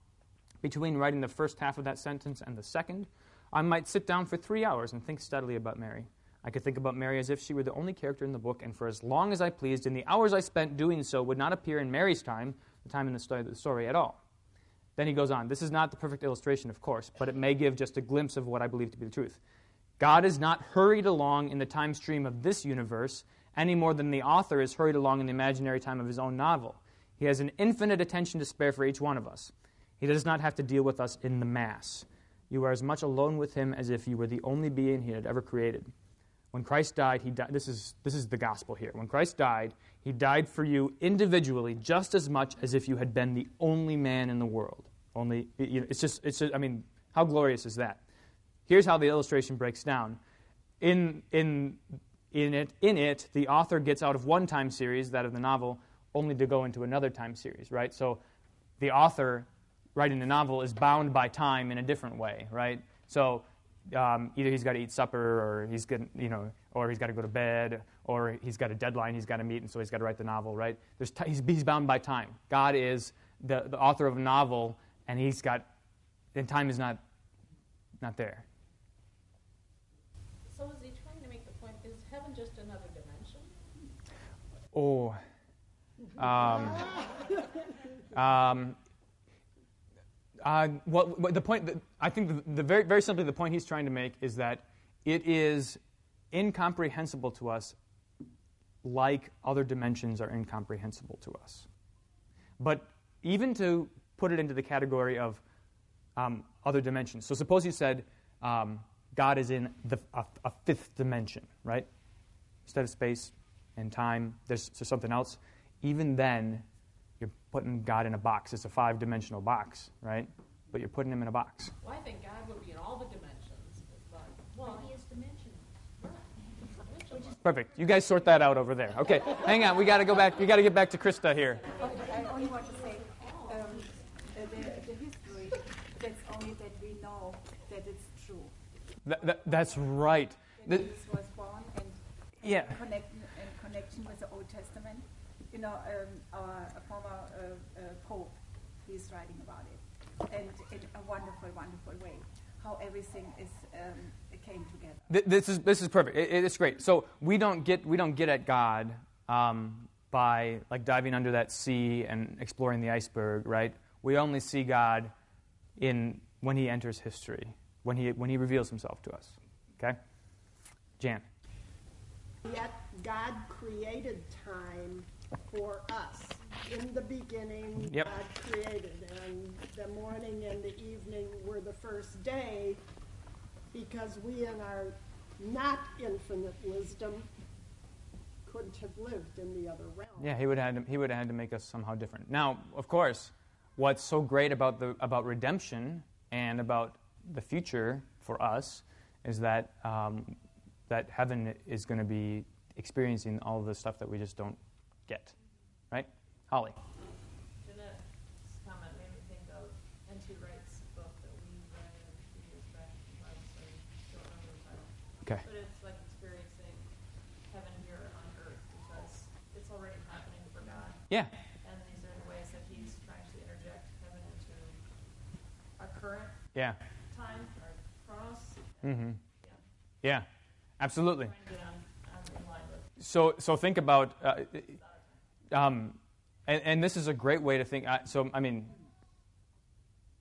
between writing the first half of that sentence and the second, I might sit down for three hours and think steadily about Mary. I could think about Mary as if she were the only character in the book, and for as long as I pleased, and the hours I spent doing so would not appear in Mary's time, the time in the story, the story at all. Then he goes on. This is not the perfect illustration, of course, but it may give just a glimpse of what I believe to be the truth. God is not hurried along in the time stream of this universe any more than the author is hurried along in the imaginary time of his own novel. He has an infinite attention to spare for each one of us. He does not have to deal with us in the mass. You are as much alone with him as if you were the only being he had ever created. When Christ died, he died. This is, this is the gospel here. When Christ died, he died for you individually just as much as if you had been the only man in the world. Only, you know, it's just, it's just, I mean, how glorious is that? Here's how the illustration breaks down. In, in, in, it, in it, the author gets out of one time series, that of the novel, only to go into another time series, right? So the author writing a novel is bound by time in a different way, right? So um, either he's got to eat supper, or he's got, you know, or he's got to go to bed, or he's got a deadline he's got to meet, and so he's got to write the novel, right? There's t- he's, he's bound by time. God is the, the author of a novel, and he's got, and time is not, not there. So is he trying to make the point, is heaven just another dimension? Oh. Um, um, uh, what the point, that, I think the, the, very, very simply the point he's trying to make is that it is incomprehensible to us like other dimensions are incomprehensible to us. But even to put it into the category of um, other dimensions. So suppose you said um, God is in the, a, a, fifth dimension, right? Instead of space and time, there's, there's something else. Even then, putting God in a box. It's a five dimensional box, right? But you're putting him in a box. Well, I think God would be in all the dimensions, but, well, he is dimensional. Perfect. You guys sort that out over there. Okay, hang on. We got to go back. We got to get back to Krista here. I only want to say um, the, the history, that's only that we know that it's true. Th- th- that's right. That The- Jesus was born and yeah. connect, in connection with the Old Testament. You know, um, our former uh, uh, Pope, he's writing about it. And in a wonderful, wonderful way, how everything is um, came together. Th- This is this is perfect. It, it's great. So we don't get we don't get at God um, by like diving under that sea and exploring the iceberg, right? We only see God in when He enters history, when He when He reveals Himself to us. Okay, Jan. Yet God created time for us. In the beginning, Yep. God created, and the morning and the evening were the first day because we, in our not infinite wisdom, couldn't have lived in the other realm. Yeah, he would have had to, he would have had to make us somehow different. Now, of course, what's so great about the about redemption and about the future for us is that um, that heaven is going to be experiencing all the stuff that we just don't get, right? Holly. Jeanette's comment made me think of N.T. Wright's book that we read a few years back, obviously, don't remember the title. Okay. But it's like experiencing heaven here on earth because it's already happening for God. Yeah. And these are the ways that he's trying to interject heaven into our current Yeah. time, our chronos. Mm-hmm. Yeah. Yeah. Absolutely. Trying to get on, on in line with So, so think about, uh, um, and, and this is a great way to think. So, I mean,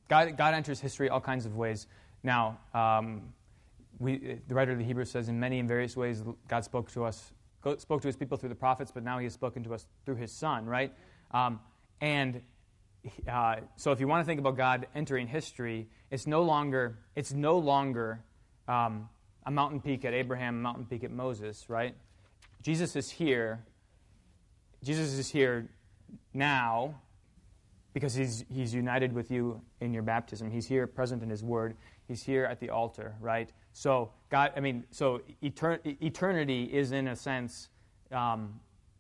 God, God enters history all kinds of ways. Now, um, we, the writer of the Hebrews says, in many and various ways, God spoke to us, spoke to his people through the prophets, but now he has spoken to us through his Son, right? Um, and uh, so, if you want to think about God entering history, it's no longer, it's no longer um, a mountain peak at Abraham, a mountain peak at Moses, right? Jesus is here. Jesus is here now because he's, he's united with you in your baptism. He's here present in his word. He's here at the altar, right? So, God, I mean, so etern- eternity is in a sense, um,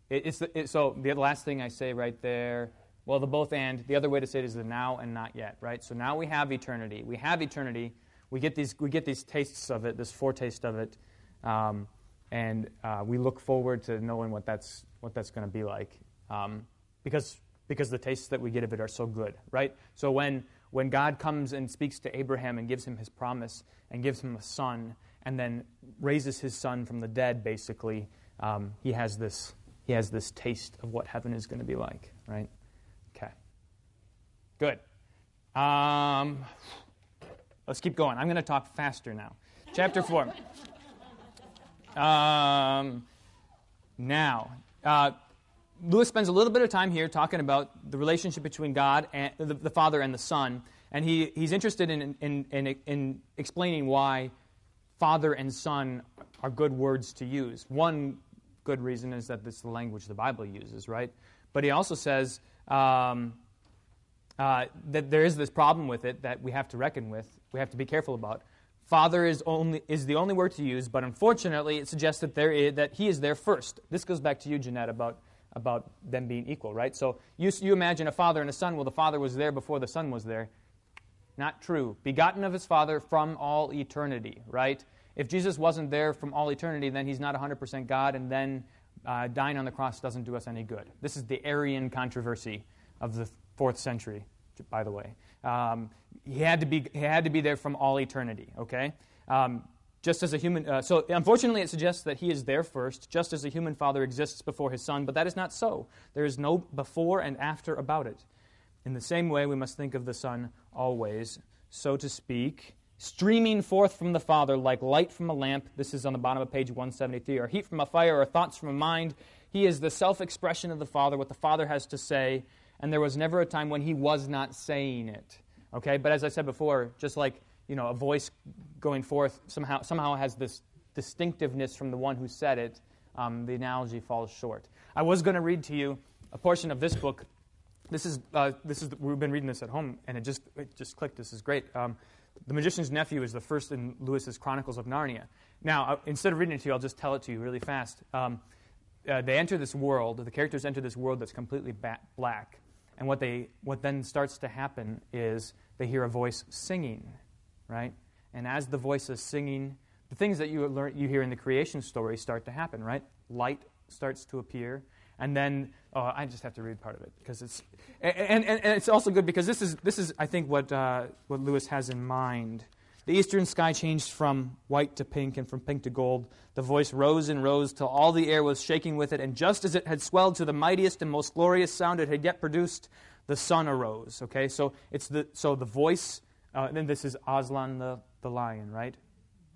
it, it's the, it, so the last thing I say right there, well, the both and, the other way to say it is the now and not yet, right? So now we have eternity. We have eternity. We get these, we get these tastes of it, this foretaste of it. Um, and uh, we look forward to knowing what that's what that's going to be like, um, because because the tastes that we get of it are so good, right? So when when God comes and speaks to Abraham and gives him his promise and gives him a son, and then raises his son from the dead, basically, um, he has this he has this taste of what heaven is going to be like, right? Okay, good. Um, let's keep going. I'm going to talk faster now. Chapter four. Um, now, uh, Lewis spends a little bit of time here talking about the relationship between God and the, the Father and the Son, and he, he's interested in, in, in, in explaining why Father and Son are good words to use. One good reason is that this is the language the Bible uses, right? But he also says um, uh, that there is this problem with it that we have to reckon with, we have to be careful about. Father is, only, is the only word to use, but unfortunately, it suggests that, there is, that he is there first. This goes back to you, Jeanette, about, about them being equal, right? So you, you imagine a father and a son. Well, the father was there before the son was there. Not true. Begotten of his father from all eternity, right? if Jesus wasn't there from all eternity, then he's not 100% God, and then uh, dying on the cross doesn't do us any good. This is the Arian controversy of the fourth century, by the way. Um, he, had to be, he had to be there from all eternity, okay? Um, just as a human, uh, so unfortunately, it suggests that he is there first, just as a human father exists before his son, but that is not so. There is no before and after about it. In the same way, we must think of the Son always, so to speak, streaming forth from the Father like light from a lamp. This is on the bottom of page 173, or heat from a fire, or thoughts from a mind. He is the self expression of the Father, what the Father has to say, and there was never a time when he was not saying it. Okay, but as I said before, just like you know, a voice going forth somehow, somehow has this distinctiveness from the one who said it, um, the analogy falls short. I was going to read to you a portion of this book. This is, uh, this is we've been reading this at home, and it just, it just clicked. This is great. Um, the Magician's Nephew is the first in Lewis's Chronicles of Narnia. Now, uh, instead of reading it to you, I'll just tell it to you really fast. Um, uh, they enter this world, the characters enter this world that's completely ba- black. And what, they, what then starts to happen is they hear a voice singing right? And as the voice is singing, the things that you, learn, you hear in the creation story start to happen, right? Light starts to appear. And then, oh, I just have to read part of it because it's, and, and, and it's also good because this is, this is I think, what, uh, what Lewis has in mind. The eastern sky changed from white to pink and from pink to gold. The voice rose and rose till all the air was shaking with it, and just as it had swelled to the mightiest and most glorious sound it had yet produced, the sun arose. Okay, so it's the so the voice uh, then this is Aslan the, the lion, right?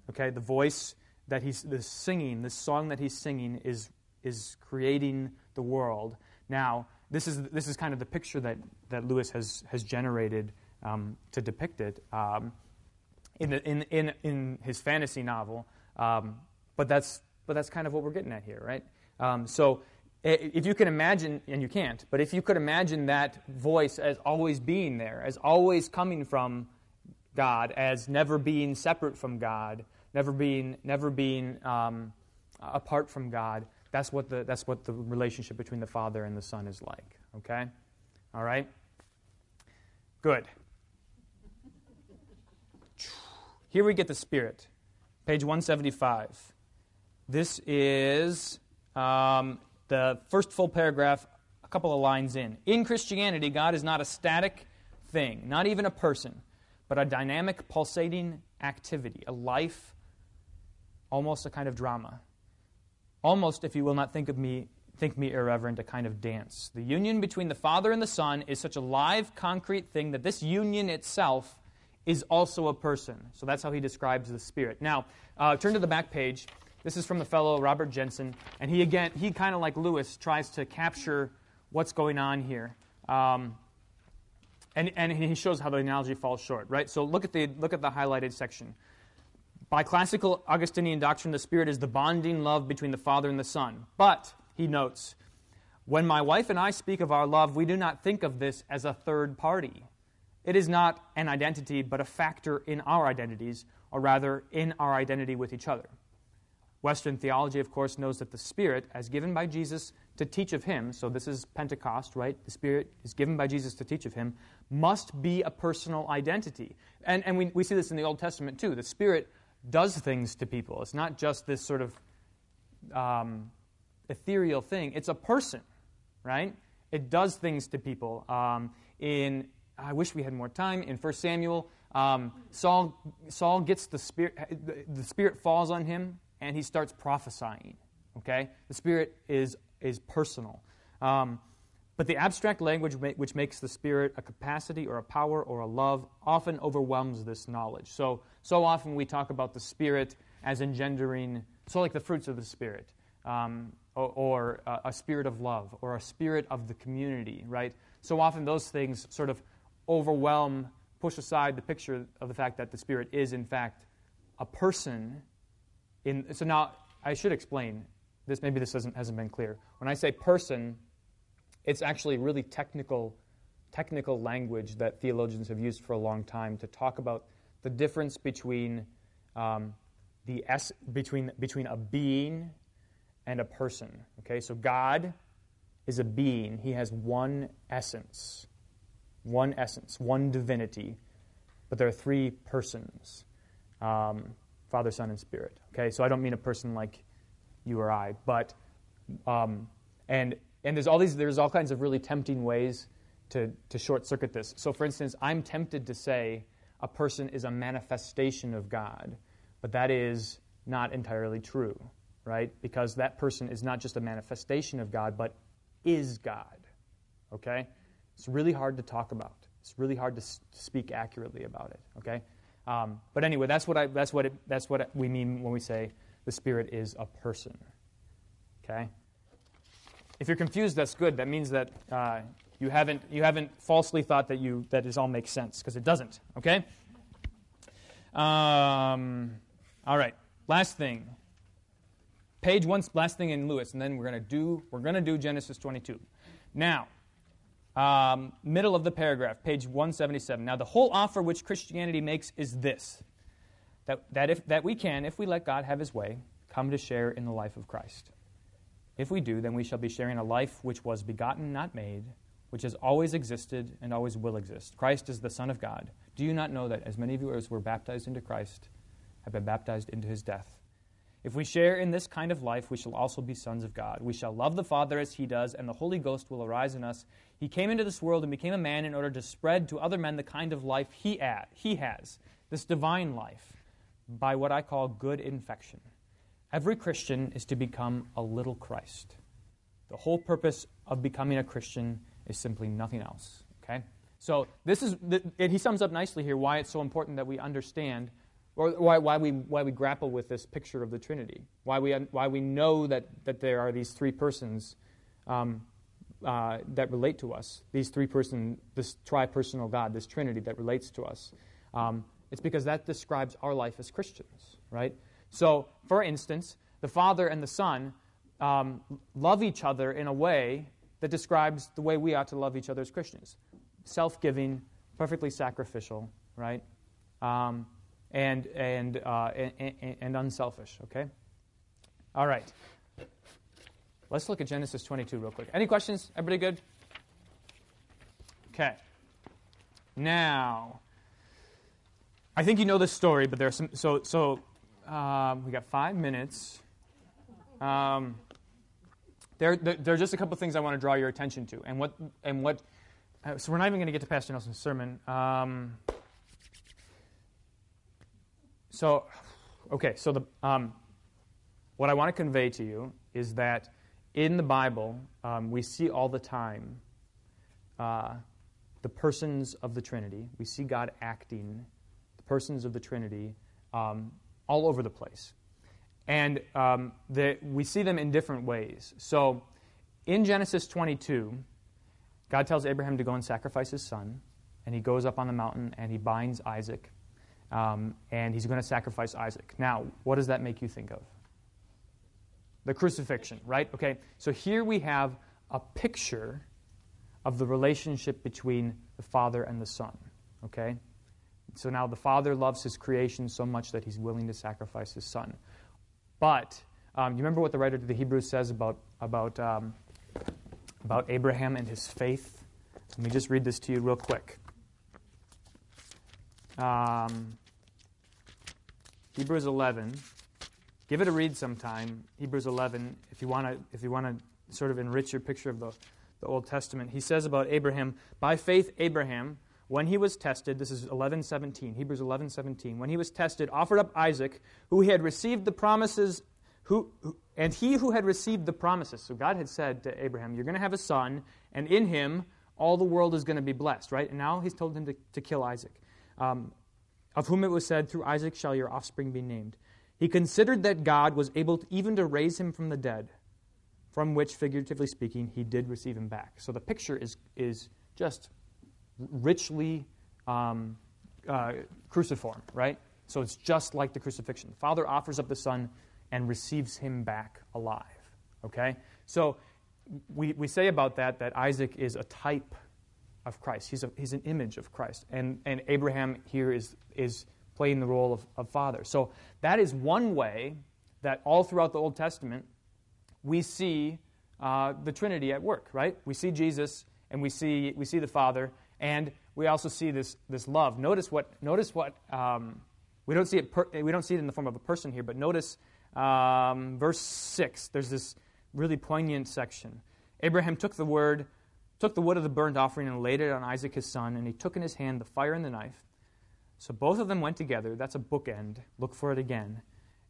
Okay, the voice that he's the singing, this song that he's singing is is creating the world. Now, this is this is kind of the picture that, that Lewis has has generated um, to depict it um, in, the, in in in his fantasy novel. Um, but that's but that's kind of what we're getting at here, right? Um, so if you can imagine, and you can't, but if you could imagine that voice as always being there, as always coming from God as never being separate from God, never being, never being um, apart from God. That's what, the, that's what the relationship between the Father and the Son is like. Okay? All right? Good. Here we get the Spirit. Page 175. This is um, the first full paragraph, a couple of lines in. In Christianity, God is not a static thing, not even a person but a dynamic, pulsating activity, a life, almost a kind of drama. Almost, if you will not think of me, think me irreverent, a kind of dance. The union between the Father and the Son is such a live, concrete thing that this union itself is also a person. So that's how he describes the Spirit. Now, uh, turn to the back page. This is from the fellow Robert Jenson, and he again, he kind of like Lewis tries to capture what's going on here. Um, and, and he shows how the analogy falls short, right? So look at the, look at the highlighted section. By classical Augustinian doctrine, the Spirit is the bonding love between the Father and the Son. But, he notes, when my wife and I speak of our love, we do not think of this as a third party. It is not an identity, but a factor in our identities, or rather, in our identity with each other. Western theology, of course, knows that the Spirit, as given by Jesus to teach of Him, so this is Pentecost, right? The Spirit is given by Jesus to teach of Him, must be a personal identity. And, and we, we see this in the Old Testament too. The Spirit does things to people. It's not just this sort of um, ethereal thing, it's a person, right? It does things to people. Um, in I wish we had more time. In 1 Samuel, um, Saul, Saul gets the spirit, the spirit falls on him, and he starts prophesying. Okay? The spirit is, is personal. Um, but the abstract language which makes the Spirit a capacity or a power or a love often overwhelms this knowledge. So, so often we talk about the Spirit as engendering, so like the fruits of the Spirit, um, or, or a, a spirit of love, or a spirit of the community, right? So often those things sort of overwhelm, push aside the picture of the fact that the Spirit is, in fact, a person. In, so now I should explain this. Maybe this hasn't, hasn't been clear. When I say person, it's actually really technical, technical language that theologians have used for a long time to talk about the difference between um, the S, between between a being and a person. Okay, so God is a being. He has one essence, one essence, one divinity, but there are three persons. Um, Father, Son, and Spirit. Okay, so I don't mean a person like you or I, but um, and and there's all these there's all kinds of really tempting ways to to short circuit this. So, for instance, I'm tempted to say a person is a manifestation of God, but that is not entirely true, right? Because that person is not just a manifestation of God, but is God. Okay, it's really hard to talk about. It's really hard to speak accurately about it. Okay. Um, but anyway, that's what, I, that's, what it, that's what we mean when we say the Spirit is a person. Okay? If you're confused, that's good. That means that uh, you, haven't, you haven't falsely thought that, you, that this all makes sense, because it doesn't. Okay? Um, all right. Last thing. Page one, last thing in Lewis, and then we're to do we're to do Genesis 22. Now, um, middle of the paragraph, page 177. Now, the whole offer which Christianity makes is this that, that, if, that we can, if we let God have his way, come to share in the life of Christ. If we do, then we shall be sharing a life which was begotten, not made, which has always existed and always will exist. Christ is the Son of God. Do you not know that as many of you as were baptized into Christ have been baptized into his death? If we share in this kind of life, we shall also be sons of God. We shall love the Father as he does, and the Holy Ghost will arise in us. He came into this world and became a man in order to spread to other men the kind of life he, had, he has, this divine life, by what I call good infection. Every Christian is to become a little Christ. The whole purpose of becoming a Christian is simply nothing else. Okay? So this is, he sums up nicely here why it's so important that we understand or why, why, we, why we grapple with this picture of the Trinity, why we, why we know that, that there are these three persons um, uh, that relate to us, these three person, this tri-personal God, this Trinity that relates to us. Um, it's because that describes our life as Christians, right? So, for instance, the Father and the Son um, love each other in a way that describes the way we ought to love each other as Christians self giving, perfectly sacrificial, right? Um, and, and, uh, and, and unselfish, okay? All right. Let's look at Genesis 22 real quick. Any questions? Everybody good? Okay. Now, I think you know this story, but there's some. So, so um, we got five minutes. Um, there, there, there, are just a couple things I want to draw your attention to, and what, and what. Uh, so we're not even going to get to Pastor Nelson's sermon. Um, so, okay, so the, um, what I want to convey to you is that in the Bible, um, we see all the time uh, the persons of the Trinity. We see God acting the persons of the Trinity um, all over the place. And um, the, we see them in different ways. So in Genesis 22, God tells Abraham to go and sacrifice his son, and he goes up on the mountain and he binds Isaac um, and he's going to sacrifice Isaac. Now, what does that make you think of? The crucifixion, right? Okay, so here we have a picture of the relationship between the Father and the Son, okay? So now the Father loves his creation so much that he's willing to sacrifice his Son. But um, you remember what the writer to the Hebrews says about, about, um, about Abraham and his faith? Let me just read this to you real quick. Um, Hebrews 11. Give it a read sometime. Hebrews 11. If you want to, if you want to sort of enrich your picture of the, the Old Testament, he says about Abraham, by faith Abraham, when he was tested, this is 11:17, Hebrews 11:17. When he was tested, offered up Isaac, who he had received the promises, who, and he who had received the promises. So God had said to Abraham, "You're going to have a son, and in him all the world is going to be blessed." Right? And now he's told him to, to kill Isaac um, of whom it was said, Through Isaac shall your offspring be named. He considered that God was able to, even to raise him from the dead, from which, figuratively speaking, he did receive him back. So the picture is, is just richly um, uh, cruciform, right? So it's just like the crucifixion. The Father offers up the Son and receives him back alive, okay? So we, we say about that that Isaac is a type of Christ. He's, a, he's an image of Christ. And, and Abraham here is, is playing the role of, of father. So that is one way that all throughout the Old Testament we see uh, the Trinity at work, right? We see Jesus and we see, we see the Father, and we also see this, this love. Notice what, notice what um, We don't see it. Per, we don't see it in the form of a person here, but notice um, verse six. There's this really poignant section. Abraham took the word, took the wood of the burnt offering and laid it on Isaac his son, and he took in his hand the fire and the knife. So both of them went together. That's a bookend. Look for it again.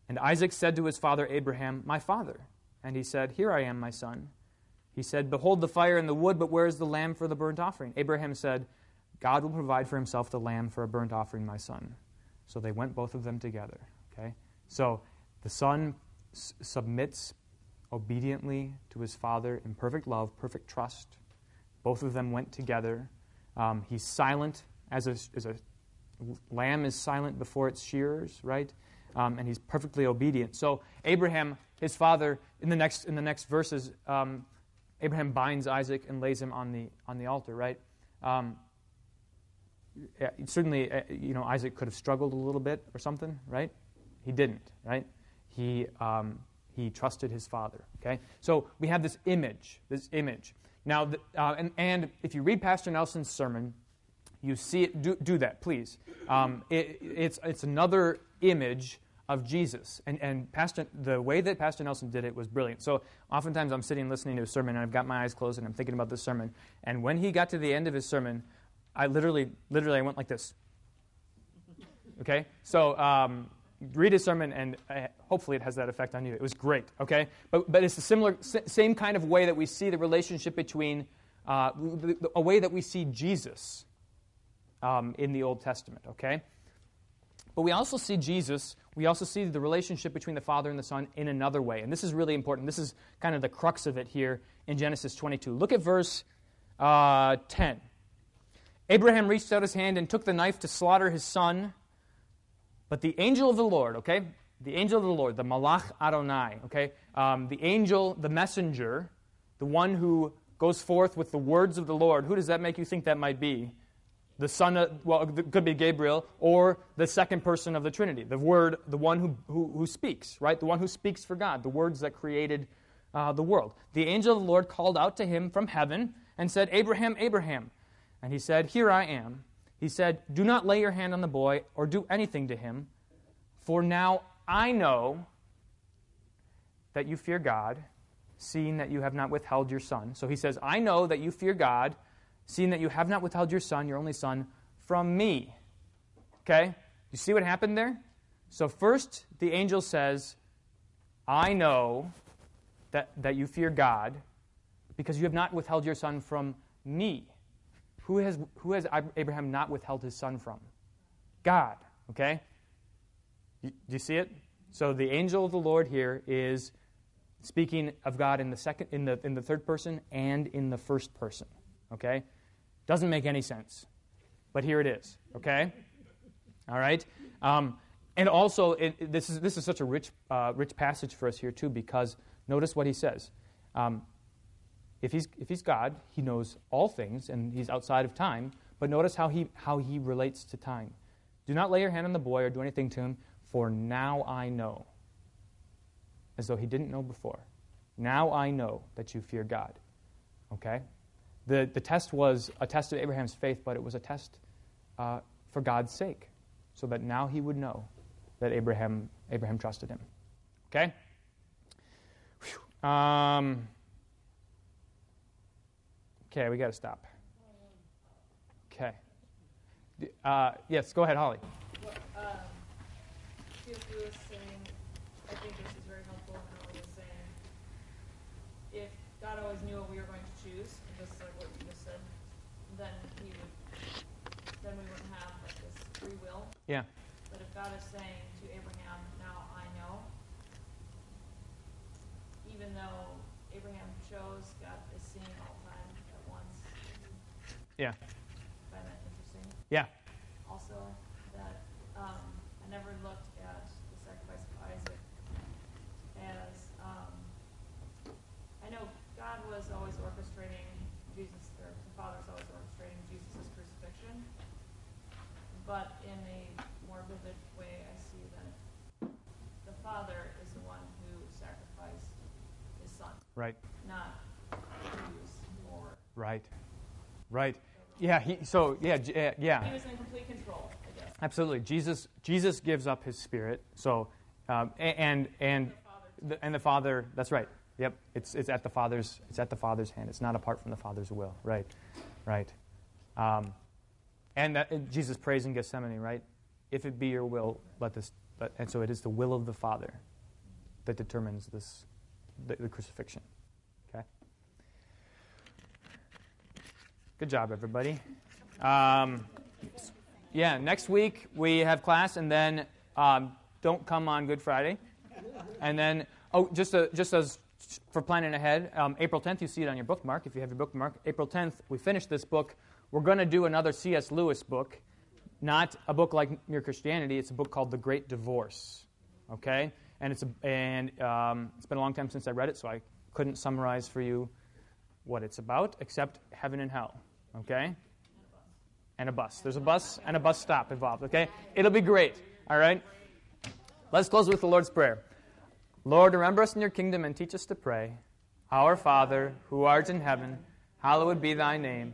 And Isaac said to his father Abraham, My father. And he said, Here I am, my son. He said, Behold the fire and the wood, but where is the lamb for the burnt offering? Abraham said, God will provide for himself the lamb for a burnt offering, my son. So they went both of them together. Okay? So the son s- submits obediently to his father in perfect love, perfect trust. Both of them went together. Um, he's silent as a, as a lamb is silent before its shearers, right? Um, and he's perfectly obedient. So Abraham, his father, in the next in the next verses, um, Abraham binds Isaac and lays him on the on the altar, right? Um, yeah, certainly, uh, you know, Isaac could have struggled a little bit or something, right? He didn't, right? He um, he trusted his father. Okay, so we have this image, this image. Now, the, uh, and, and if you read Pastor Nelson's sermon, you see it. Do, do that, please. Um, it, it's it's another image of Jesus, and and Pastor the way that Pastor Nelson did it was brilliant. So oftentimes I'm sitting listening to a sermon, and I've got my eyes closed, and I'm thinking about the sermon. And when he got to the end of his sermon, I literally literally I went like this. Okay, so. Um, read his sermon, and uh, hopefully it has that effect on you. It was great, okay? But, but it's a similar, same kind of way that we see the relationship between, uh, a way that we see Jesus um, in the Old Testament, okay? But we also see Jesus, we also see the relationship between the Father and the Son in another way. And this is really important. This is kind of the crux of it here in Genesis 22. Look at verse uh, 10. Abraham reached out his hand and took the knife to slaughter his son. But the angel of the Lord, okay? The angel of the Lord, the Malach Adonai, okay? Um, the angel, the messenger, the one who goes forth with the words of the Lord. Who does that make you think that might be? The son of, well, it could be Gabriel, or the second person of the Trinity. The word, the one who, who, who speaks, right? The one who speaks for God, the words that created uh, the world. The angel of the Lord called out to him from heaven and said, Abraham, Abraham. And he said, Here I am. He said, Do not lay your hand on the boy or do anything to him, for now I know that you fear God, seeing that you have not withheld your son. So he says, I know that you fear God, seeing that you have not withheld your son, your only son, from me. Okay? You see what happened there? So first, the angel says, I know that, that you fear God because you have not withheld your son from me. Who has, who has Abraham not withheld his son from? God. Okay? Do you see it? So the angel of the Lord here is speaking of God in the second, in the in the third person and in the first person. Okay? Doesn't make any sense, but here it is. Okay? All right. Um, and also, it, this is this is such a rich uh, rich passage for us here too, because notice what he says. Um, if he's, if he's God, he knows all things and he's outside of time. But notice how he, how he relates to time. Do not lay your hand on the boy or do anything to him, for now I know. As though he didn't know before. Now I know that you fear God. Okay? The, the test was a test of Abraham's faith, but it was a test uh, for God's sake, so that now he would know that Abraham, Abraham trusted him. Okay? Um, Okay, we got to stop. Okay. Uh, yes, go ahead, Holly. What, um. Lewis saying, I think this is very helpful how he was saying, if God always knew what we were going to choose, just like what you just said, then he would, then we wouldn't have like this free will. Yeah. But if God is saying to Abraham, now I know, even though Abraham chose, God is seeing all time at once. Yeah. Find that interesting. Yeah. Also, that um, I never looked at the sacrifice of Isaac as um, I know God was always orchestrating Jesus, or the Father was always orchestrating Jesus' crucifixion, but in a more vivid way, I see that the Father is the one who sacrificed his Son, Right. not Jews or Right. Right. Yeah. He, so yeah. j- uh, he was in complete control, I guess. Absolutely. Jesus, Jesus gives up his spirit. So, um, and, and, the, and the Father, that's right. Yep. It's, it's, at the Father's, it's at the Father's hand. It's not apart from the Father's will. Right. Right. Um, and that, Jesus prays in Gethsemane, right? If it be your will, let this. Let, and so it is the will of the Father that determines this, the, the crucifixion. Okay. Good job, everybody. Um, yeah, next week we have class, and then um, don't come on Good Friday. And then, oh, just, a, just as for planning ahead, um, April 10th, you see it on your bookmark if you have your bookmark. April 10th, we finish this book. We're going to do another C.S. Lewis book, not a book like Mere Christianity. It's a book called The Great Divorce. Okay? And, it's, a, and um, it's been a long time since I read it, so I couldn't summarize for you what it's about, except heaven and hell. Okay? and a bus. There's a bus and a bus stop involved, okay? It'll be great, all right? Let's close with the Lord's Prayer. Lord, remember us in your kingdom and teach us to pray. Our Father, who art in heaven, hallowed be thy name.